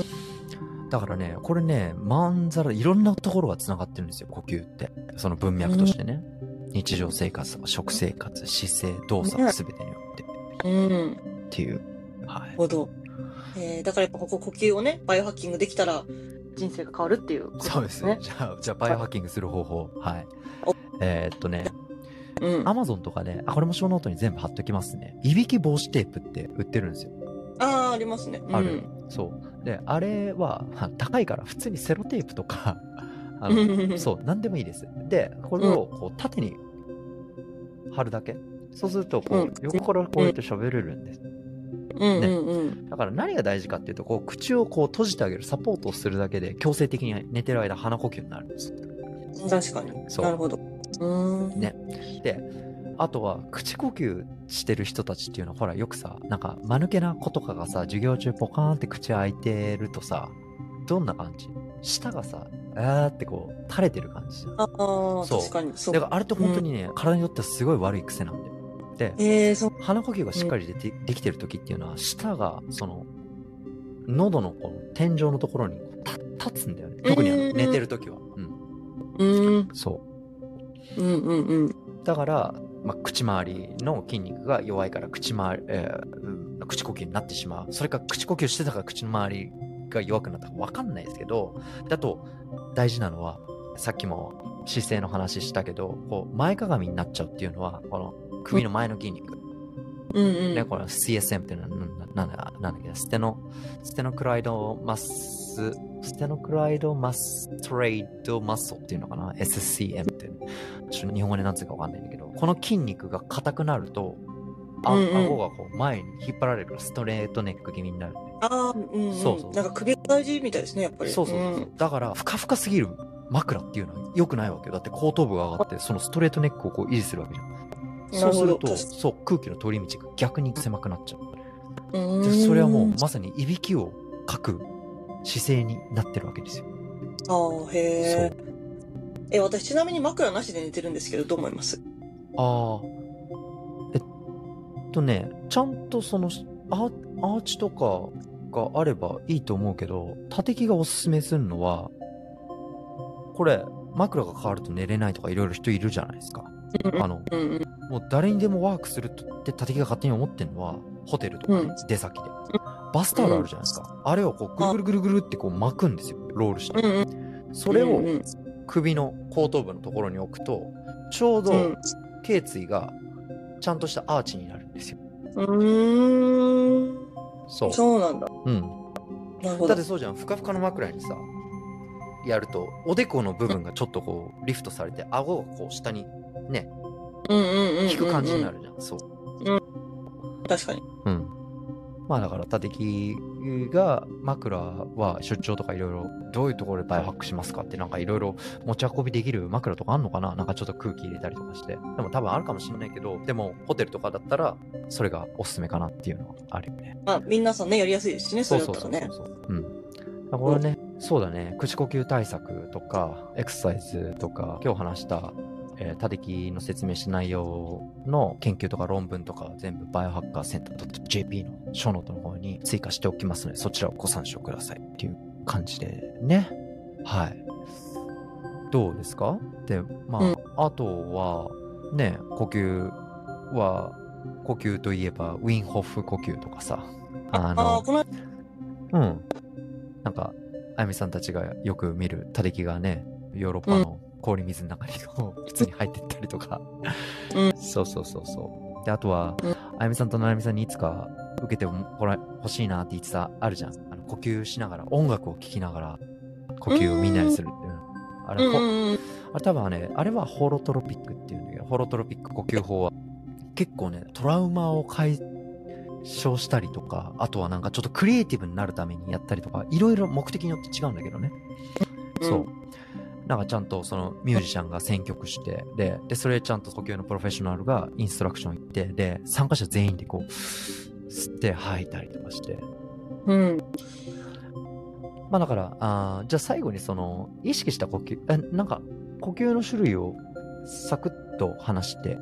だからね、これね、まんざらいろんなところが繋がってるんですよ、呼吸って。その文脈としてね。日常生活とか食生活、姿勢、動作、すべてによって。うん。っていう。はいなる。ほど。えー、だからやっぱここ呼吸をね、バイオハッキングできたら人生が変わるっていうことそうですね。。じゃあ、じゃあ、バイオハッキングする方法。はいお。えーっとね、うん。アマゾンとかで、あ、これもショーノートに全部貼っときますね。いびき防止テープって売ってるんですよ。ああ、ありますね。うんある。そう。で、あれは、は 高いから普通にセロテープとか、あうの、んそう、なんでもいいです。で、これをこう縦に貼るだけ。そうすると、こう横からこうやって喋れるんです。うんうんうん。だから何が大事かっていうと、こう、口をこう閉じてあげる、サポートをするだけで、強制的に寝てる間鼻呼吸になるんです。確かに。そうなるほど。うーん。ね。で、あとは、口呼吸してる人たちっていうのは、ほら、よくさ、なんか、間抜けな子とかがさ、授業中ポカーンって口開いてるとさ、どんな感じ？舌がさ、あーってこう、垂れてる感じじゃん。ああ、そう確かに。そう。だからあれって本当にね、体にとってはすごい悪い癖なんだよ。で、ええー、そう。鼻呼吸がしっかりでき,、できてる時っていうのは、舌が、その、喉のこの天井のところにた立つんだよね。特にあのうん寝てる時は。うん。うーん。そう。うんうんうん。だから、まあ、口周りの筋肉が弱いから口周り、えーうん口呼吸になってしまう。それか口呼吸してたから口の周りが弱くなったかわかんないですけど、だと大事なのは、さっきも姿勢の話したけど、こう前かがみになっちゃうっていうのは、この首の前の筋肉。うんうん。ね、これ CSM っていうのはなんだなんだなんだっけステノ、ステノクライドマス、ステノクライドマストレイドマッソっていうのかな ?SCM っていう。ちょっと日本語で何つうかわかんないんだけど、この筋肉が硬くなると、あうんうん顎がこう前に引っ張られるからストレートネック気味になる。ああ、うん、うん。そうそうなんか首が大事みたいですね、やっぱり。そうそうそう。だから、ふかふかすぎる枕っていうのは良くないわけよ。だって後頭部が上がって、そのストレートネックをこう維持するわけじゃん。そうすると、そう、空気の通り道が逆に狭くなっちゃう。うん。でそれはもううんまさにいびきをかく姿勢になってるわけですよ。ああ、へえ。そう。え、私ちなみに枕なしで寝てるんですけど、どう思います？ああ。えっとね、ちゃんとそのアーチとかがあればいいと思うけど、縦木がおすすめするのは、これ、枕が変わると寝れないとかいろいろ人いるじゃないですか。あの。もう誰にでもワークするって縦木が勝手に思ってるのは、ホテルとかね、うん出先で。バスタオルあるじゃないですか。あれをこう、ぐるぐるぐるぐるってこう巻くんですよ。ロールして。それを首の後頭部のところに置くと、ちょうどうん頸椎がちゃんとしたアーチになるんですよ。そう。そうなんだ。うん。なるほどだって。そうじゃん。ふかふかの枕にさ、やると、おでこの部分がちょっとこう、リフトされて、顎がこう下にね、うんうんうんうんうん。引く感じになるじゃん。そう。確かに。うん。まあだから、立木が枕は出張とかいろいろ、どういうところでバイオハックしますかってなんかいろいろ持ち運びできる枕とかあんのかななんかちょっと空気入れたりとかして。でも多分あるかもしれないけど、でもホテルとかだったら、それがおすすめかなっていうのはあるよね。まあ、皆さんね、やりやすいですしね、そそうれだったらね。そうそうそうそう。うん。だからこれね、そうだね、口呼吸対策とか、エクササイズとか、今日話した、えー、タデキの説明した内容の研究とか論文とか全部バイオハッカーセンター .jp のショーノートの方に追加しておきますので、そちらをご参照くださいっていう感じでね。はい。どうですか？で、まあ、うんあとは、ね、呼吸は、呼吸といえば、ウィンホフ呼吸とかさ、ああのうん。なんか、あやみさんたちがよく見るタデキがね、ヨーロッパの氷水の中にこう普通に入ってったりとか。うんそうそうそうそう。で、あとはうん、あやみさんとななみさんにいつか受けてもら欲しいなって言ってた、あるじゃん。あの呼吸しながら、音楽を聴きながら、呼吸をみんなにするっていう。あれ多分ね、あれはホロトロピックっていうんだけど、ホロトロピック呼吸法は結構ね、トラウマを解消したりとか、あとはなんかちょっとクリエイティブになるためにやったりとか、いろいろ目的によって違うんだけどね。そう。なんかちゃんとそのミュージシャンが選曲して、で、で、それちゃんと呼吸のプロフェッショナルがインストラクション行って、で、参加者全員でこう、吸って吐いたりとかして、うん。まあだから、あーじゃあ最後にその、意識した呼吸、えなんか、呼吸の種類をサクッと話して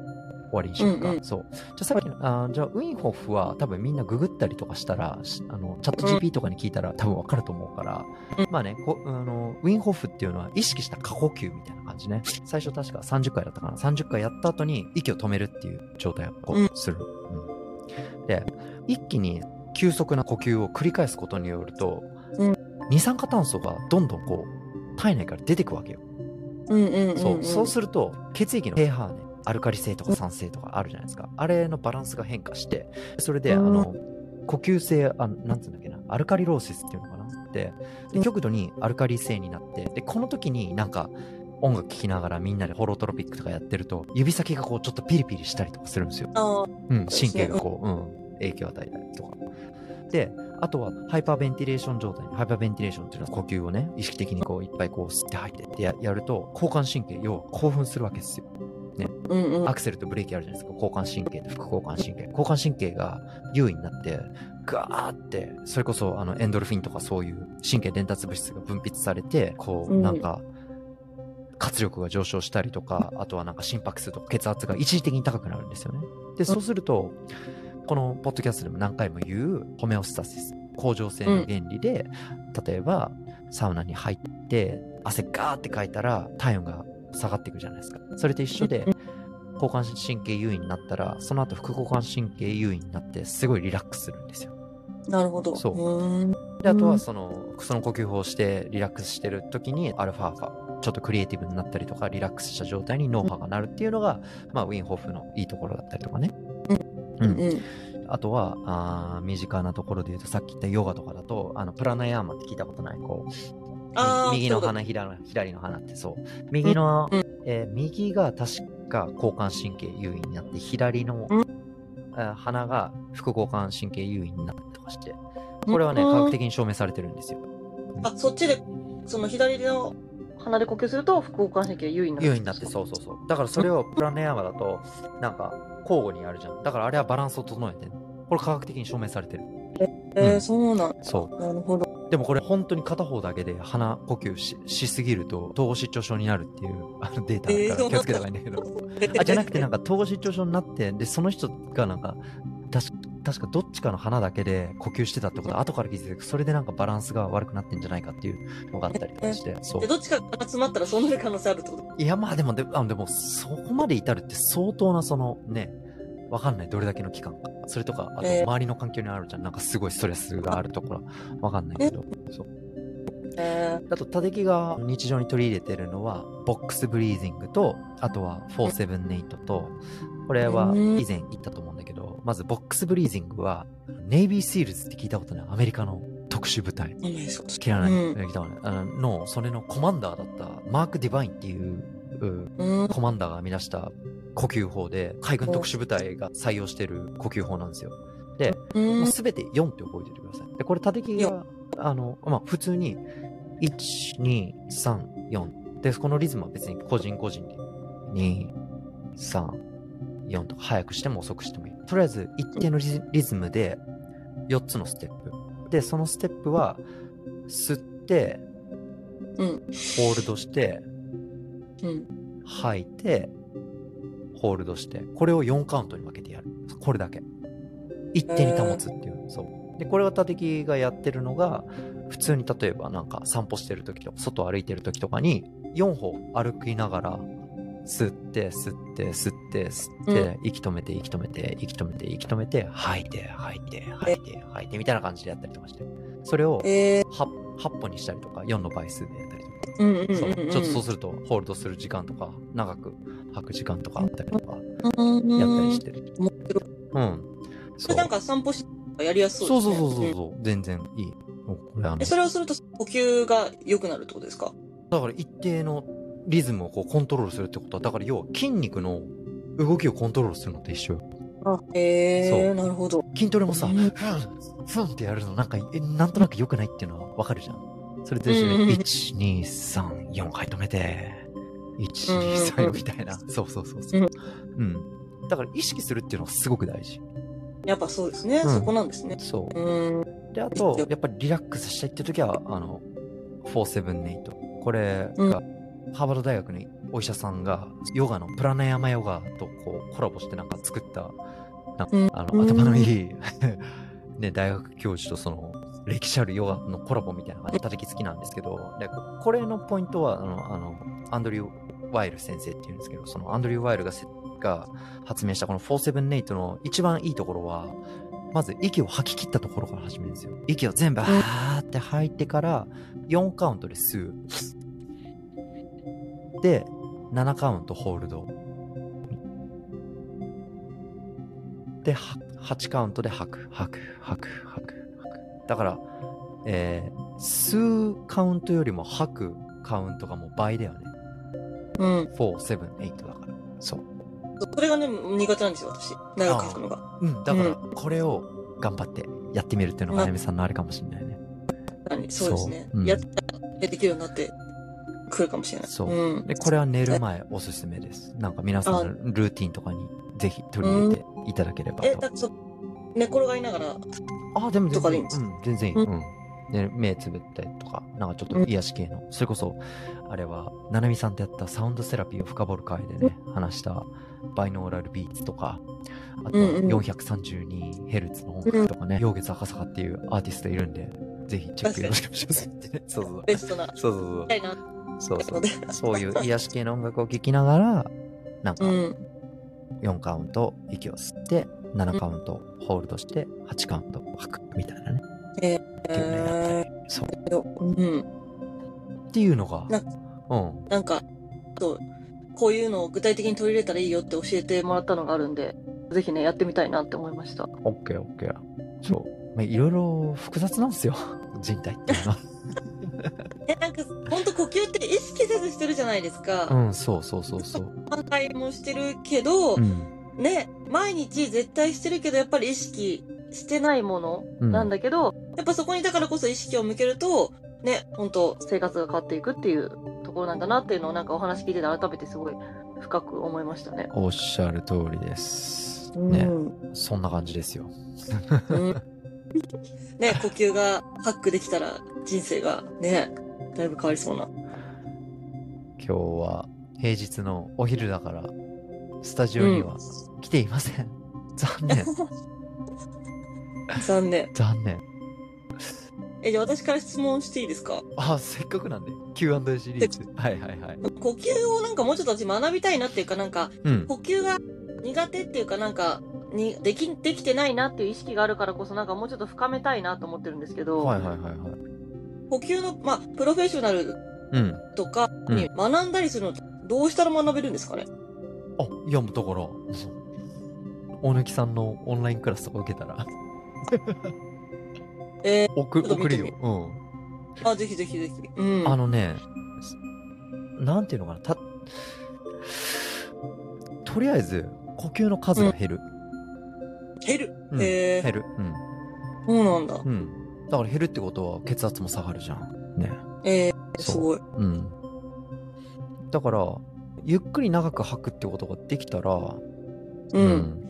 終わりにしようか。うんうんそう。じゃあさっきの、あーじゃあウィンホフは多分みんなググったりとかしたら、しあの、チャット GP とかに聞いたら多分わかると思うから、うんまあねこあの、ウィンホフっていうのは意識した過呼吸みたいな感じね。最初確か30回だったかな。30回やった後に息を止めるっていう状態をする。うんで、一気に急速な呼吸を繰り返すことによると、うん二酸化炭素がどんどんこう体内から出てくわけよ。そうそうすると血液の pH ねアルカリ性とか酸性とかあるじゃないですか。あれのバランスが変化してそれで、うんあの呼吸性あなんつうんだっけなアルカリローシスっていうのかなででうん極度にアルカリ性になってでこの時になんか音楽聴きながらみんなでホロトロピックとかやってると指先がこうちょっとピリピリしたりとかするんですよ。うん、神経がこう、うん、影響を与えたりとか。で、あとは hyperventilation 状態。 hyperventilation っていうのは呼吸をね、意識的にこういっぱいこう吸って吐いてってややると、交感神経、要は興奮するわけですよ。うんうん。アクセルとブレーキあるじゃないですか。交感神経と副交感神経。交感神経が優位になって、ガーって、それこそあのエンドルフィンとかそういう神経伝達物質が分泌されて、こう、うんなんか、活力が上昇したりとか、あとはなんか心拍数とか血圧が一時的に高くなるんですよね。で、そうすると、このポッドキャストでも何回も言うホメオスタシス、恒常性の原理で、例えばサウナに入って汗ガーってかいたら体温が下がっていくじゃないですか。それと一緒で、交感神経優位になったら、その後副交感神経優位になって、すごいリラックスするんですよ。なるほど。そう。で、あとうんはその、その呼吸法をしてリラックスしてる時に、アルファーファ、ちょっとクリエイティブになったりとか、リラックスした状態に脳波がなるっていうのが、まあ、ウィンホフのいいところだったりとかね。ううんうん。あとは、あー身近なところで言うと、さっき言ったヨガとかだと、あの、プラナヤーマって聞いたことないこう、右の鼻、左の左の鼻ってそう。右の、うんえー右が確か交感神経優位になって、左の、うんえー鼻が副交感神経優位になったりとかして、これはね、うん科学的に証明されてるんですよ。あ、そっちで、その左の鼻で呼吸すると、副交感神経優位になる。優位になって、そうそうそう。だからそれをプラネヤーマだと、なんか、交互にやるじゃん。だからあれはバランスを整えてるこれ科学的に証明されてる。えーうんそうなんだ。そう。なるほど。でもこれ本当に片方だけで鼻呼吸ししすぎると統合失調症になるっていう あのデータあるから気をつけた方がいいんだけど。あ、じゃなくてなんか統合失調症になって、で、その人がなんか、確か確かどっちかの鼻だけで呼吸してたってことは後から気づいて、それでなんかバランスが悪くなってんじゃないかっていうのがあったりとかして、そうで、。どっちかが詰まったらそうなる可能性あるってこと？いや、まあでも、であのでも、そこまで至るって相当なそのね、わかんない、どれだけの期間か。それとか、あとえー。周りの環境にあるじゃん。なんかすごいストレスがあるところ、わかんないけど。そう。えあと、タデキが日常に取り入れてるのは、 box breathing と、あとは478と、これはうん以前言ったと思うんだけど、まず box breathing は、ネイビーシールズって聞いたことない。アメリカの特殊部隊。う。知らない、うん。の、それのコマンダーだったマーク・ディバインっていう、ううん。コマンダーが編み出した呼吸法で、海軍特殊部隊が採用してる呼吸法なんですよ。う。もうんすべて4って覚えておいてください。で、これ、縦木が、あの、まあ、普通に、1、2、3、4。で、このリズムは別に個人個人で、2、3、4とか早くしても遅くしてもいい。とりあえず、一定のリズムで、4つのステップ。で、そのステップは、吸って、うん。ホールドして、うん。吐いて、ホールドして、これを4カウントに分けてやる。これだけ。一定に保つっていう。そう。で、これを立木がやってるのが、普通に例えばなんか散歩してる時とか、外歩いてる時とかに、4歩歩きながら、吸って、吸って、吸って、吸って、息止めて、息止めて、息止めて、息止めて、吐いて、吐いて、吐いて、吐いて、みたいな感じでやったりとかして。それをえー、8, 8歩にしたりとか、4の倍数でやったりとか。うんうんうんうん。そうちょっとそうすると、ホールドする時間とか、長く吐く時間とかあったりとか、うんやったりしてる。面白いうん。それなんか散歩しやりやすそそううですね。そうそうそううんそう、全然いい。おこれあのえ、それをすると呼吸が良くなるってことですか？だから一定のリズムをこうコントロールするってことは、だから要は筋肉の動きをコントロールするのと一緒よ。あ、へそうえ、なるほど。筋トレもさ、うんふん、ふんってやるのなんか、えなんとなく良くないっていうのはわかるじゃん。それと一緒で、うんうん1、2、3、4、はい、止めて、1、2、うんうん3、うん4みたいな。そうそうそうそう。うん。だから意識するっていうのがすごく大事。やっぱそうですね。うんそこなんですね。そう。うん。で、あと、やっぱりリラックスしたいっていう時は、あの、478。これが、ハーバード大学のお医者さんが、ヨガのプラナヤマヨガとこうコラボしてなんか作った、なんかうんあの、頭のいい、ね、大学教授とその、歴史あるヨガのコラボみたいな感じで、叩き好きなんですけど、で、これのポイントは、あの、あのアンドリュー・ワイル先生っていうんですけど、そのアンドリュー・ワイルがせが発明したこの478の一番いいところは、まず息を吐き切ったところから始めるんですよ。息を全部はーって吐いてから、4カウントで吸う。で、7カウントホールド。で、8カウントで吐く、吐く、吐く、吐く、吐く。だから、えー、吸うカウントよりも吐くカウントがもう倍だよね。うん。4、7、8だから。そう。それがね、苦手なんですよ、私。長く書くのが。うん、だから、うこれを頑張ってやってみるっていうのが、まあやめさんのあれかもしれないね。何そうですね。そううんやったらできるようになってくるかもしれない。そううん。で、これは寝る前おすすめです。なんか皆さんのルーティンとかにぜひ取り入れていただければと。え、だそ、寝転がりながら、あ、でも。とかでいいんですうん、全然いい。ううん。で、目つぶったりとか、なんかちょっと癒し系の、それこそ、あれは、ななみさんとやったサウンドセラピーを深掘る回でね、話したバイノーラルビーツとか、あとはうんうん 432Hz の音楽とかね、陽月赤坂っていうアーティストいるんで、ぜひチェックよろしくお願いしますってね。そうそうベストな、そう。そうそうそう。そう。そう。そういう癒し系の音楽を聴きながら、なんかう、ん。4カウント息を吸って、7カウントホールドして、8カウント吐くみたいなね。えっていうのやったり。そう。うん。っていうのが、なうん。なんか、こういうのを具体的に取り入れたらいいよって教えてもらったのがあるんで、ぜひね、やってみたいなって思いました。オッケーオッケー。そう。まあ、いろいろ複雑なんですよ。人体っていうのは。え、なんか、ほんと呼吸って意識せずしてるじゃないですか。うん、そうそうそうそう。反対もしてるけど、うん。ね、毎日絶対してるけど、やっぱり意識してないものうんなんだけど、やっぱそこにだからこそ意識を向けると、ね、本当生活が変わっていくっていうところなんだなっていうのをなんかお話聞いてて改めてすごい深く思いましたね。おっしゃる通りです。うんね。そんな感じですよ。うん ね、呼吸がハックできたら人生がね、だいぶ変わりそうな。今日は平日のお昼だから、スタジオには来ていません。残念。残念。残念。え、じゃあ私から質問していいですか？あ、せっかくなんで。Q&A シリーズ。はいはいはい。呼吸をなんかもうちょっと私学びたいなっていうかなんか、うん。呼吸が苦手っていうかなんか、にでき、できてないなっていう意識があるからこそ、なんかもうちょっと深めたいなと思ってるんですけど、はいはいはいはい。呼吸の、まあ、プロフェッショナルうん。とかに学んだりするのどうしたら学べるんですかね？あ、いやもうだから、大貫さんのオンラインクラスとか受けたら、え送ちょっと見てみ送るよ。うん。あ、ぜひぜひぜひ。うん。あのね、なんていうのかな、た、とりあえず、呼吸の数が減る。減る。うんへえ減る。うん。そうなんだ。うん。だから減るってことは血圧も下がるじゃん。ね。えー、そうすごい。うん。だから、ゆっくり長く吐くってことができたら、うん。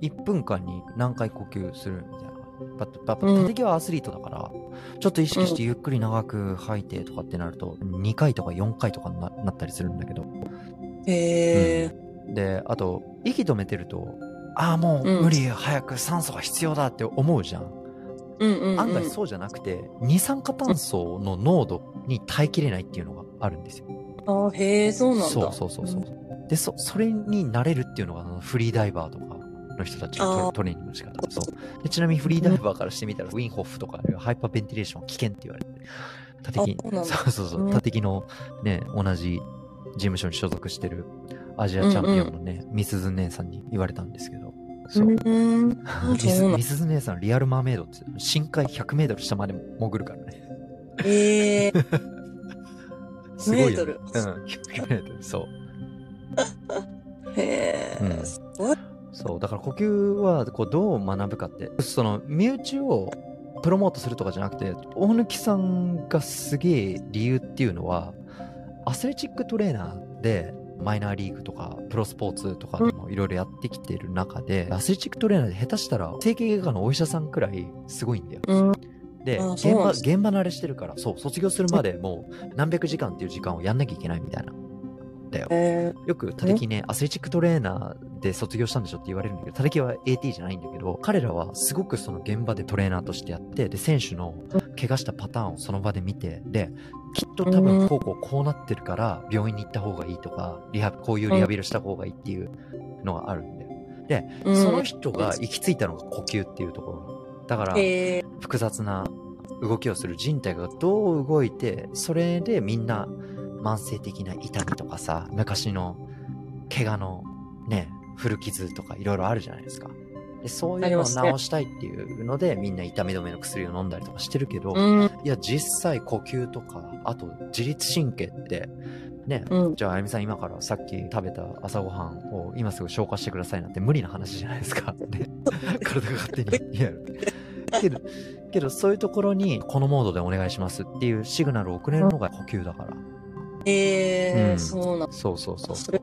1分間に何回呼吸するみたいな。パッとパッとうん立木はアスリートだから、ちょっと意識してゆっくり長く吐いてとかってなると、2回とか4回とかにななったりするんだけど。へえで、あと、息止めてると、ああ、もううん無理、早く酸素が必要だって思うじゃん。うんうんうん。案外そうじゃなくて、二酸化炭素の濃度に耐えきれないっていうのがあるんですよ。あへえそうなんだ。そうそうそうそう。で、そ、それになれるっていうのが、フリーダイバーとかの人たちのトレーニングの仕方。そう。でちなみにフリーダイバーからしてみたら、ウィンホフとか、ハイパーベンティレーションは危険って言われて、他敵あそうそうそう他敵のね、同じ事務所に所属してるアジアチャンピオンのね、ミスズ姉さんに言われたんですけど、そう。うん。ミスズ姉さん、リアルマーメイドって、深海100メートル下まで潜るからね。へえすごいよ、ね。メートルうん、100メートル、そう。へえ、うんすごい。そう、だから呼吸はこうどう学ぶかって、その身内をプロモートするとかじゃなくて、大貫さんがすげえ理由っていうのは、アスレチックトレーナーで、マイナーリーグとか、プロスポーツとかでもいろいろやってきてる中で、アスレチックトレーナーで下手したら、整形外科のお医者さんくらいすごいんだよ。うん。で、あ現場、現場慣れしてるから、そう、卒業するまでもう何百時間っていう時間をやんなきゃいけないみたいな。だよ。へよく、たてきね、アスレチックトレーナーで卒業したんでしょって言われるんだけど、たてきは AT じゃないんだけど、彼らはすごくその現場でトレーナーとしてやって、で、選手の怪我したパターンをその場で見て、で、きっと多分こうこうこうなってるから、病院に行った方がいいとか、リハビこういうリハビリをした方がいいっていうのがあるんだよ。で、うんその人が行き着いたのが呼吸っていうところ。だから、え複雑な動きをする人体がどう動いて、それでみんな慢性的な痛みとかさ、昔の怪我のね、古傷とかいろいろあるじゃないですか。でそういうのを治したいっていうので、みんな痛み止めの薬を飲んだりとかしてるけど、うん。いや、実際呼吸とか、あと自律神経って、ね、うん。じゃあ、あゆみさん今からさっき食べた朝ごはんを今すぐ消化してくださいなんて無理な話じゃないですか。ね、体が勝手にやる。けど、けどそういうところにこのモードでお願いしますっていうシグナルを送れるのが呼吸だから。ええうんそうなんそうそうそう。それ、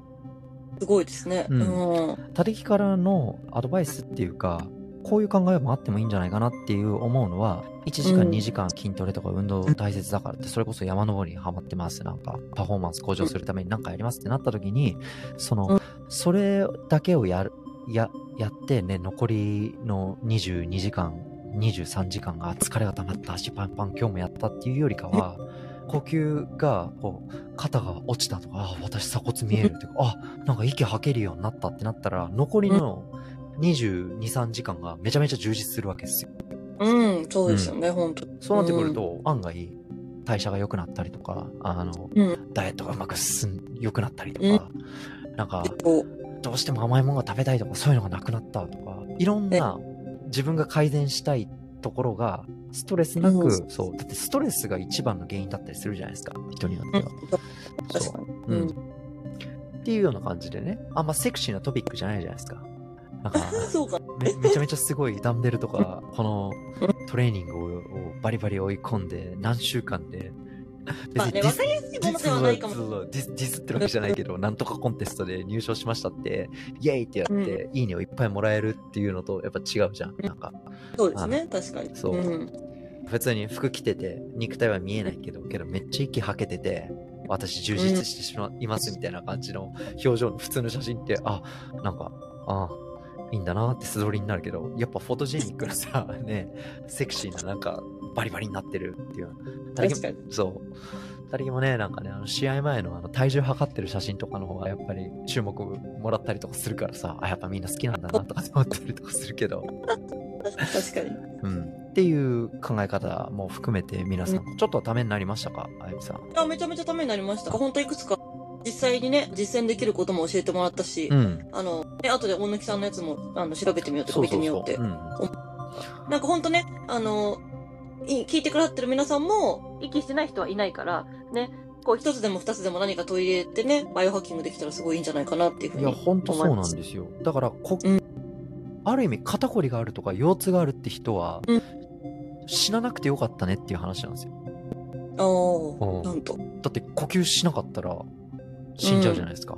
すごいですね。うんうん。他力からのアドバイスっていうか、こういう考えもあってもいいんじゃないかなっていう思うのは、1時間うん2時間筋トレとか運動大切だからって、それこそ山登りにハマってます。なんか、パフォーマンス向上するために何かやりますってなった時に、その、うんそれだけをやる、や、やってね、残りの22時間、23時間が疲れが溜まった足パンパン今日もやったっていうよりかは、呼吸が、こう、肩が落ちたとか、あ、私鎖骨見えるっていうか、あ、なんか息吐けるようになったってなったら、残りの22、3時間がめちゃめちゃ充実するわけですよ。うん、そうですよね、本当。そうなってくると、案外、代謝が良くなったりとか、あの、うん。ダイエットがうまく進ん、良くなったりとうん。か、なんか、どうしても甘いものが食べたいとか、そういうのがなくなったとか、いろんな自分が改善したいところが、ストレスなく、うん。そう、だってストレスが一番の原因だったりするじゃないですか、人によっては。っていうような感じでね、あんまセクシーなトピックじゃないじゃないですか。なんか、そうか。めめちゃめちゃすごいダンベルとか、このトレーニングををバリバリ追い込んで、何週間で、まあね、ディスわかりやすいものではないかも。そうそうディスディスってるわけじゃないけど、なんとかコンテストで入賞しましたって、イエイってやって、いいねをいっぱいもらえるっていうのと、やっぱ違うじゃん。なんか、そうですね、確かに。そううん。普通に服着てて、肉体は見えないけど、けどめっちゃ息吐けてて、私充実してしまいますみたいな感じの表情の普通の写真って、あ、なんか、あいいんだなって素通りになるけど、やっぱフォトジェニックなさ、ね、セクシーななんかバリバリになってるっていう。誰確かに。そう。二人もね、なんかね、あの試合前のあの体重測ってる写真とかの方がやっぱり注目もらったりとかするからさ、あ、やっぱみんな好きなんだなとか思ったりとかするけど、確かに。うん。っていう考え方も含めて皆さん、ちょっとためになりましたか？あゆみさん。いや、めちゃめちゃためになりました。本当いくつか、実際にね、実践できることも教えてもらったし、うん。あの、ね、後で大貫さんのやつも、あの、調べてみようって、見てみようって。うん。なんかほんとね、あの、い聞いてくださってる皆さんも、息してない人はいないから、ね、こう一つでも二つでも何か取り入れてね、バイオハッキングできたらすごいいいんじゃないかなっていうふうにいや、思います。ほんとそうなんですよ。だからこ、うんある意味肩こりがあるとか腰痛があるって人は、うん死ななくてよかったねっていう話なんですよ。ああ、うんなんと。だって呼吸しなかったら死んじゃうじゃないですか。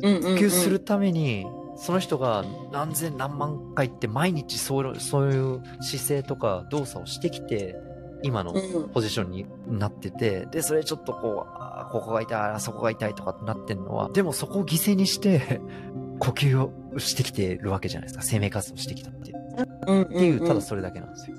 うん。呼吸するために、その人が何千何万回って毎日そうそういう姿勢とか動作をしてきて、今のうん。ポジションになってて、で、それちょっとこう、ここが痛い、あそこが痛いとかってなってんのは、でもそこを犠牲にして、呼吸をしてきてるわけじゃないですか。生命活動してきたっていう。うん。っていう、ただんそれだけなんですよ。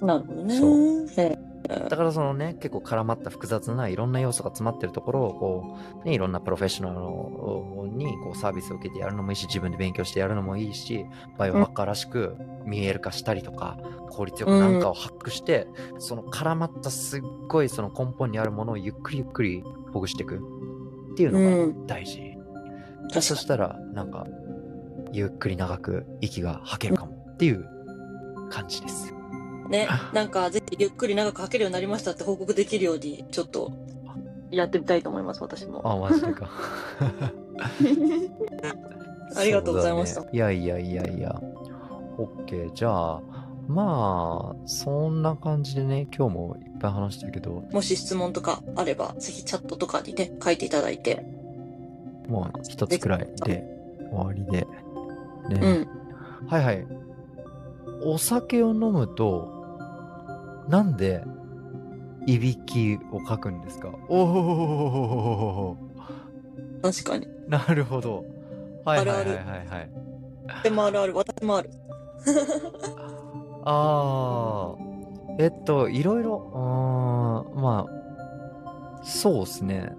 なるほどね。そうえだからそのね、結構絡まった複雑ないろんな要素が詰まってるところを、こう、ね、いろんなプロフェッショナルにこうサービスを受けてやるのもいいし、自分で勉強してやるのもいいし、バイオハッカーらしく見える化したりとか、効率よくなんかをハックして、その絡まったすっごいその根本にあるものをゆっくりゆっくりほぐしていくっていううのがん。大事。確かそしたら、なんか、ゆっくり長く息が吐けるかもっていう感じです。に。ね、なんかぜひゆっくり長く吐けるようになりましたって報告できるように、ちょっと、やってみたいと思います、私も。あ、マジでか。ありがとうございましたねいやいやいやいや。OK。じゃあ、まあ、そんな感じでね、今日もいっぱい話したけど、もし質問とかあれば、ぜひチャットとかにね、書いていただいて。もう一つくらいで終わりで。うね。ん。はいはい。お酒を飲むと、なんで、いびきをかくんですか？おお確かに。なるほど。はいはいはいあるはいはい。でもあるある、私もある。ああ、えっと、いろいろ、うーん、まあ、そうですね。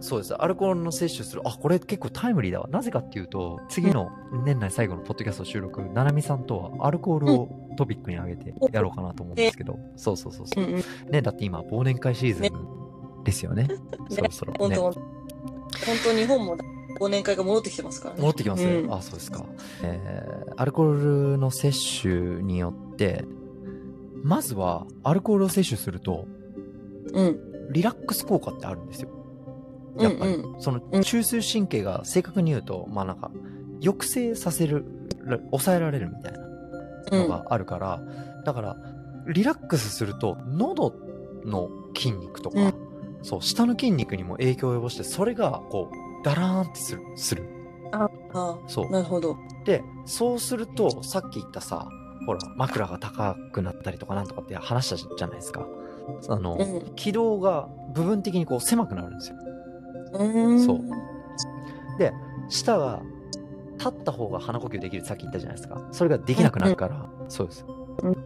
そうです。アルコールの摂取する。あ、これ結構タイムリーだわ。なぜかっていうと、次の年内最後のポッドキャスト収録、ななみさんとはアルコールをトピックに上げてやろうかなと思うんですけど、そうそうそうそう。ね、だって今、忘年会シーズンですよ ね。そろそろね。本当、日本も忘年会が戻ってきてますからね。戻ってきます、うんあ、そうですか。えー、アルコールの摂取によって、まずは、アルコールを摂取すると、うん。リラックス効果ってあるんですよ。やっぱり。うんそのうん中枢神経が正確に言うと、まあなんか、抑制させる、ら抑えられるみたいなのがあるから、だから、リラックスすると、喉の筋肉とか、うんそう、下の筋肉にも影響を及ぼして、それが、こう、ダラーンってする。する。ああ、そう。なるほど。で、そうすると、さっき言ったさ、ほら、枕が高くなったりとかなんとかって話したじゃないですか。あの、うん。軌道が部分的にこう狭くなるんですよ。うん。そうで、舌が立った方が鼻呼吸できるさっき言ったじゃないですか。それができなくなるから、そうです。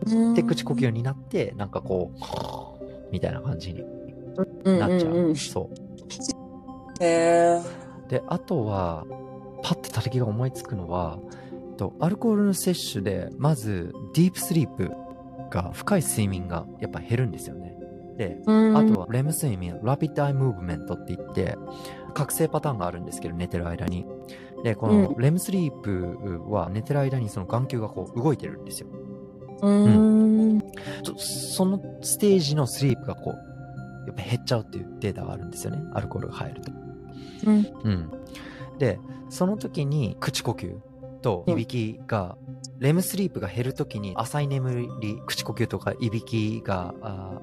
うん。で、口呼吸になって、なんかこう、みたいな感じにうんなっちゃう。うんうんそう。へえ。で、あとは、パッて叩きが思いつくのは、とアルコールの摂取で、まず、ディープスリープが、深い睡眠がやっぱ減るんですよね。あとは、レム睡眠、ラピッドアイムーブメントって言って、覚醒パターンがあるんですけど、寝てる間に。で、このうレムスリープは寝てる間にその眼球がこう動いてるんですよ。うん。そそのステージのスリープがこう、やっぱ減っちゃうっていうデータがあるんですよね。アルコールが入ると。うん。うん。で、その時に口呼吸といびきが、レムスリープが減る時に浅い眠り、口呼吸とかいびきが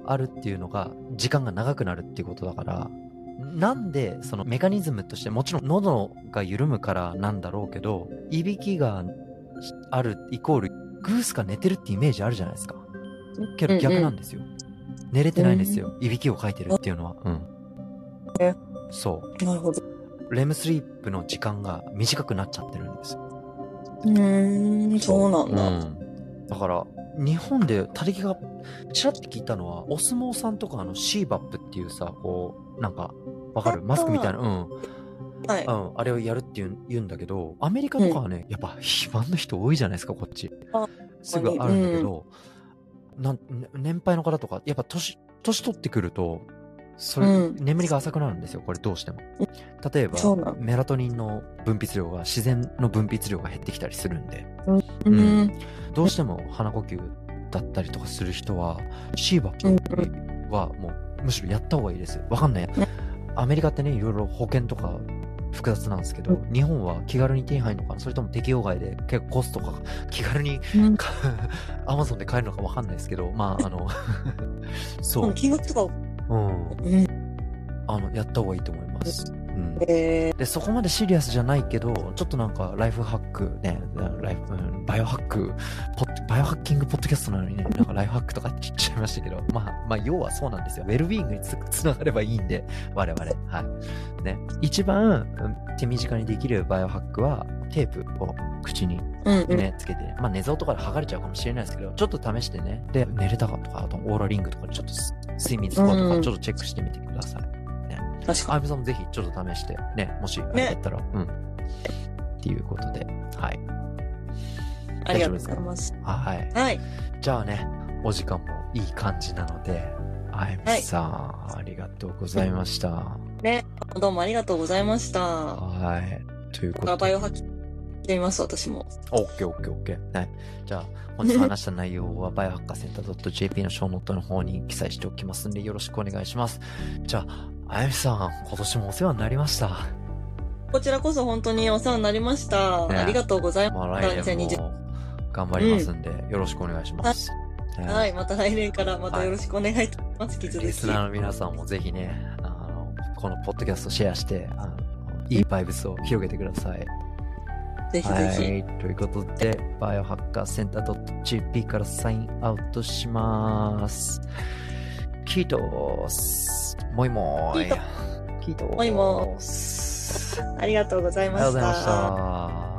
あるっていうのが時間が長くなるっていうことだから、なんでそのメカニズムとしてもちろん喉が緩むからなんだろうけど、いびきがあるイコールグースが寝てるってイメージあるじゃないですか。けど逆なんですよ。寝れてないんですよ。いびきをかいてるっていうのは。うん。えそう。なるほど。レムスリープの時間が短くなっちゃってるんです。うーん、そうなんだ。うん。だから、日本で他力がちらって聞いたのはお相撲さんとかあのシーバップっていうさこうなんかわかる？マスクみたいなうんはい。うん、あれをやるって言う言うんだけど、アメリカとかはね、やっぱ肥満の人多いじゃないですか、こっちあ。すぐあるんだけど、なんね年配の方とか、やっぱ年、年取ってくると、それ、うん。眠りが浅くなるんですよ、これどうしても。例えばメラトニンの分泌量が、自然の分泌量が減ってきたりするんで、ううん。ん。どうしても鼻呼吸だったりとかする人は、シーバはもう、むしろやった方がいいです。わかんない。アメリカってね、いろいろ保険とか複雑なんですけど、日本は気軽に手に入るのかな？それとも適用外で結構コストが気軽にうん。アマゾンで買えるのかわかんないですけど、まあ、あの、そう、金額とか、うん、うん。あの、やった方がいいと思います。うん。えで、そこまでシリアスじゃないけど、ちょっとなんかライフハックね、ライフ、うんバイオハック、ポッバイオハッキングポッドキャストなのにね、なんかライフハックとかって言っちゃいましたけど、まあ、まあ、要はそうなんですよ。ウェルビーイングにつつながればいいんで、我々。はい。ね。一番うん手短にできるバイオハックは、テープを口にー、うんうん。ね、つけて、まあ寝相とかで剥がれちゃうかもしれないですけど、ちょっと試してね。で、寝れたかとか、あとオーラリングとかでちょっとす睡眠スコアとうんかちょっとチェックしてみてください。確かあゆみさんもぜひちょっと試して、ね、もしあれだったら、うん。っていうことで、はい。に。ありがとうございます。はい。はい。じゃあね、お時間もいい感じなので、あゆみさん、ありがとうございました。ね。どうもありがとうございました。はい。ということでバイオ、ハッキングしてみます、私も。オッケーオッケーオッケー。ね。じゃあ、本日話した内容は、バイオハッカーセンター .jp のショーノートの方に記載しておきますんで、よろしくお願いします。じゃあ、あゆみさん、今年もお世話になりました。こちらこそ本当にお世話になりました。ねありがとうございまあま来年2020も頑張りますんで、よろしくお願いします。ねす。はい。また来年からまたよろしくお願いします。引き続き。リスナーの皆さんもぜひね、あの、このポッドキャストシェアして、あのいいバイブスを広げてください。ぜひはぜひ。い。ということで、バイオハッカーセンター .jp からサインアウトします。キートス。もいもーい。キートス。もいもーす。ありがとうございましありがとうございまた。した。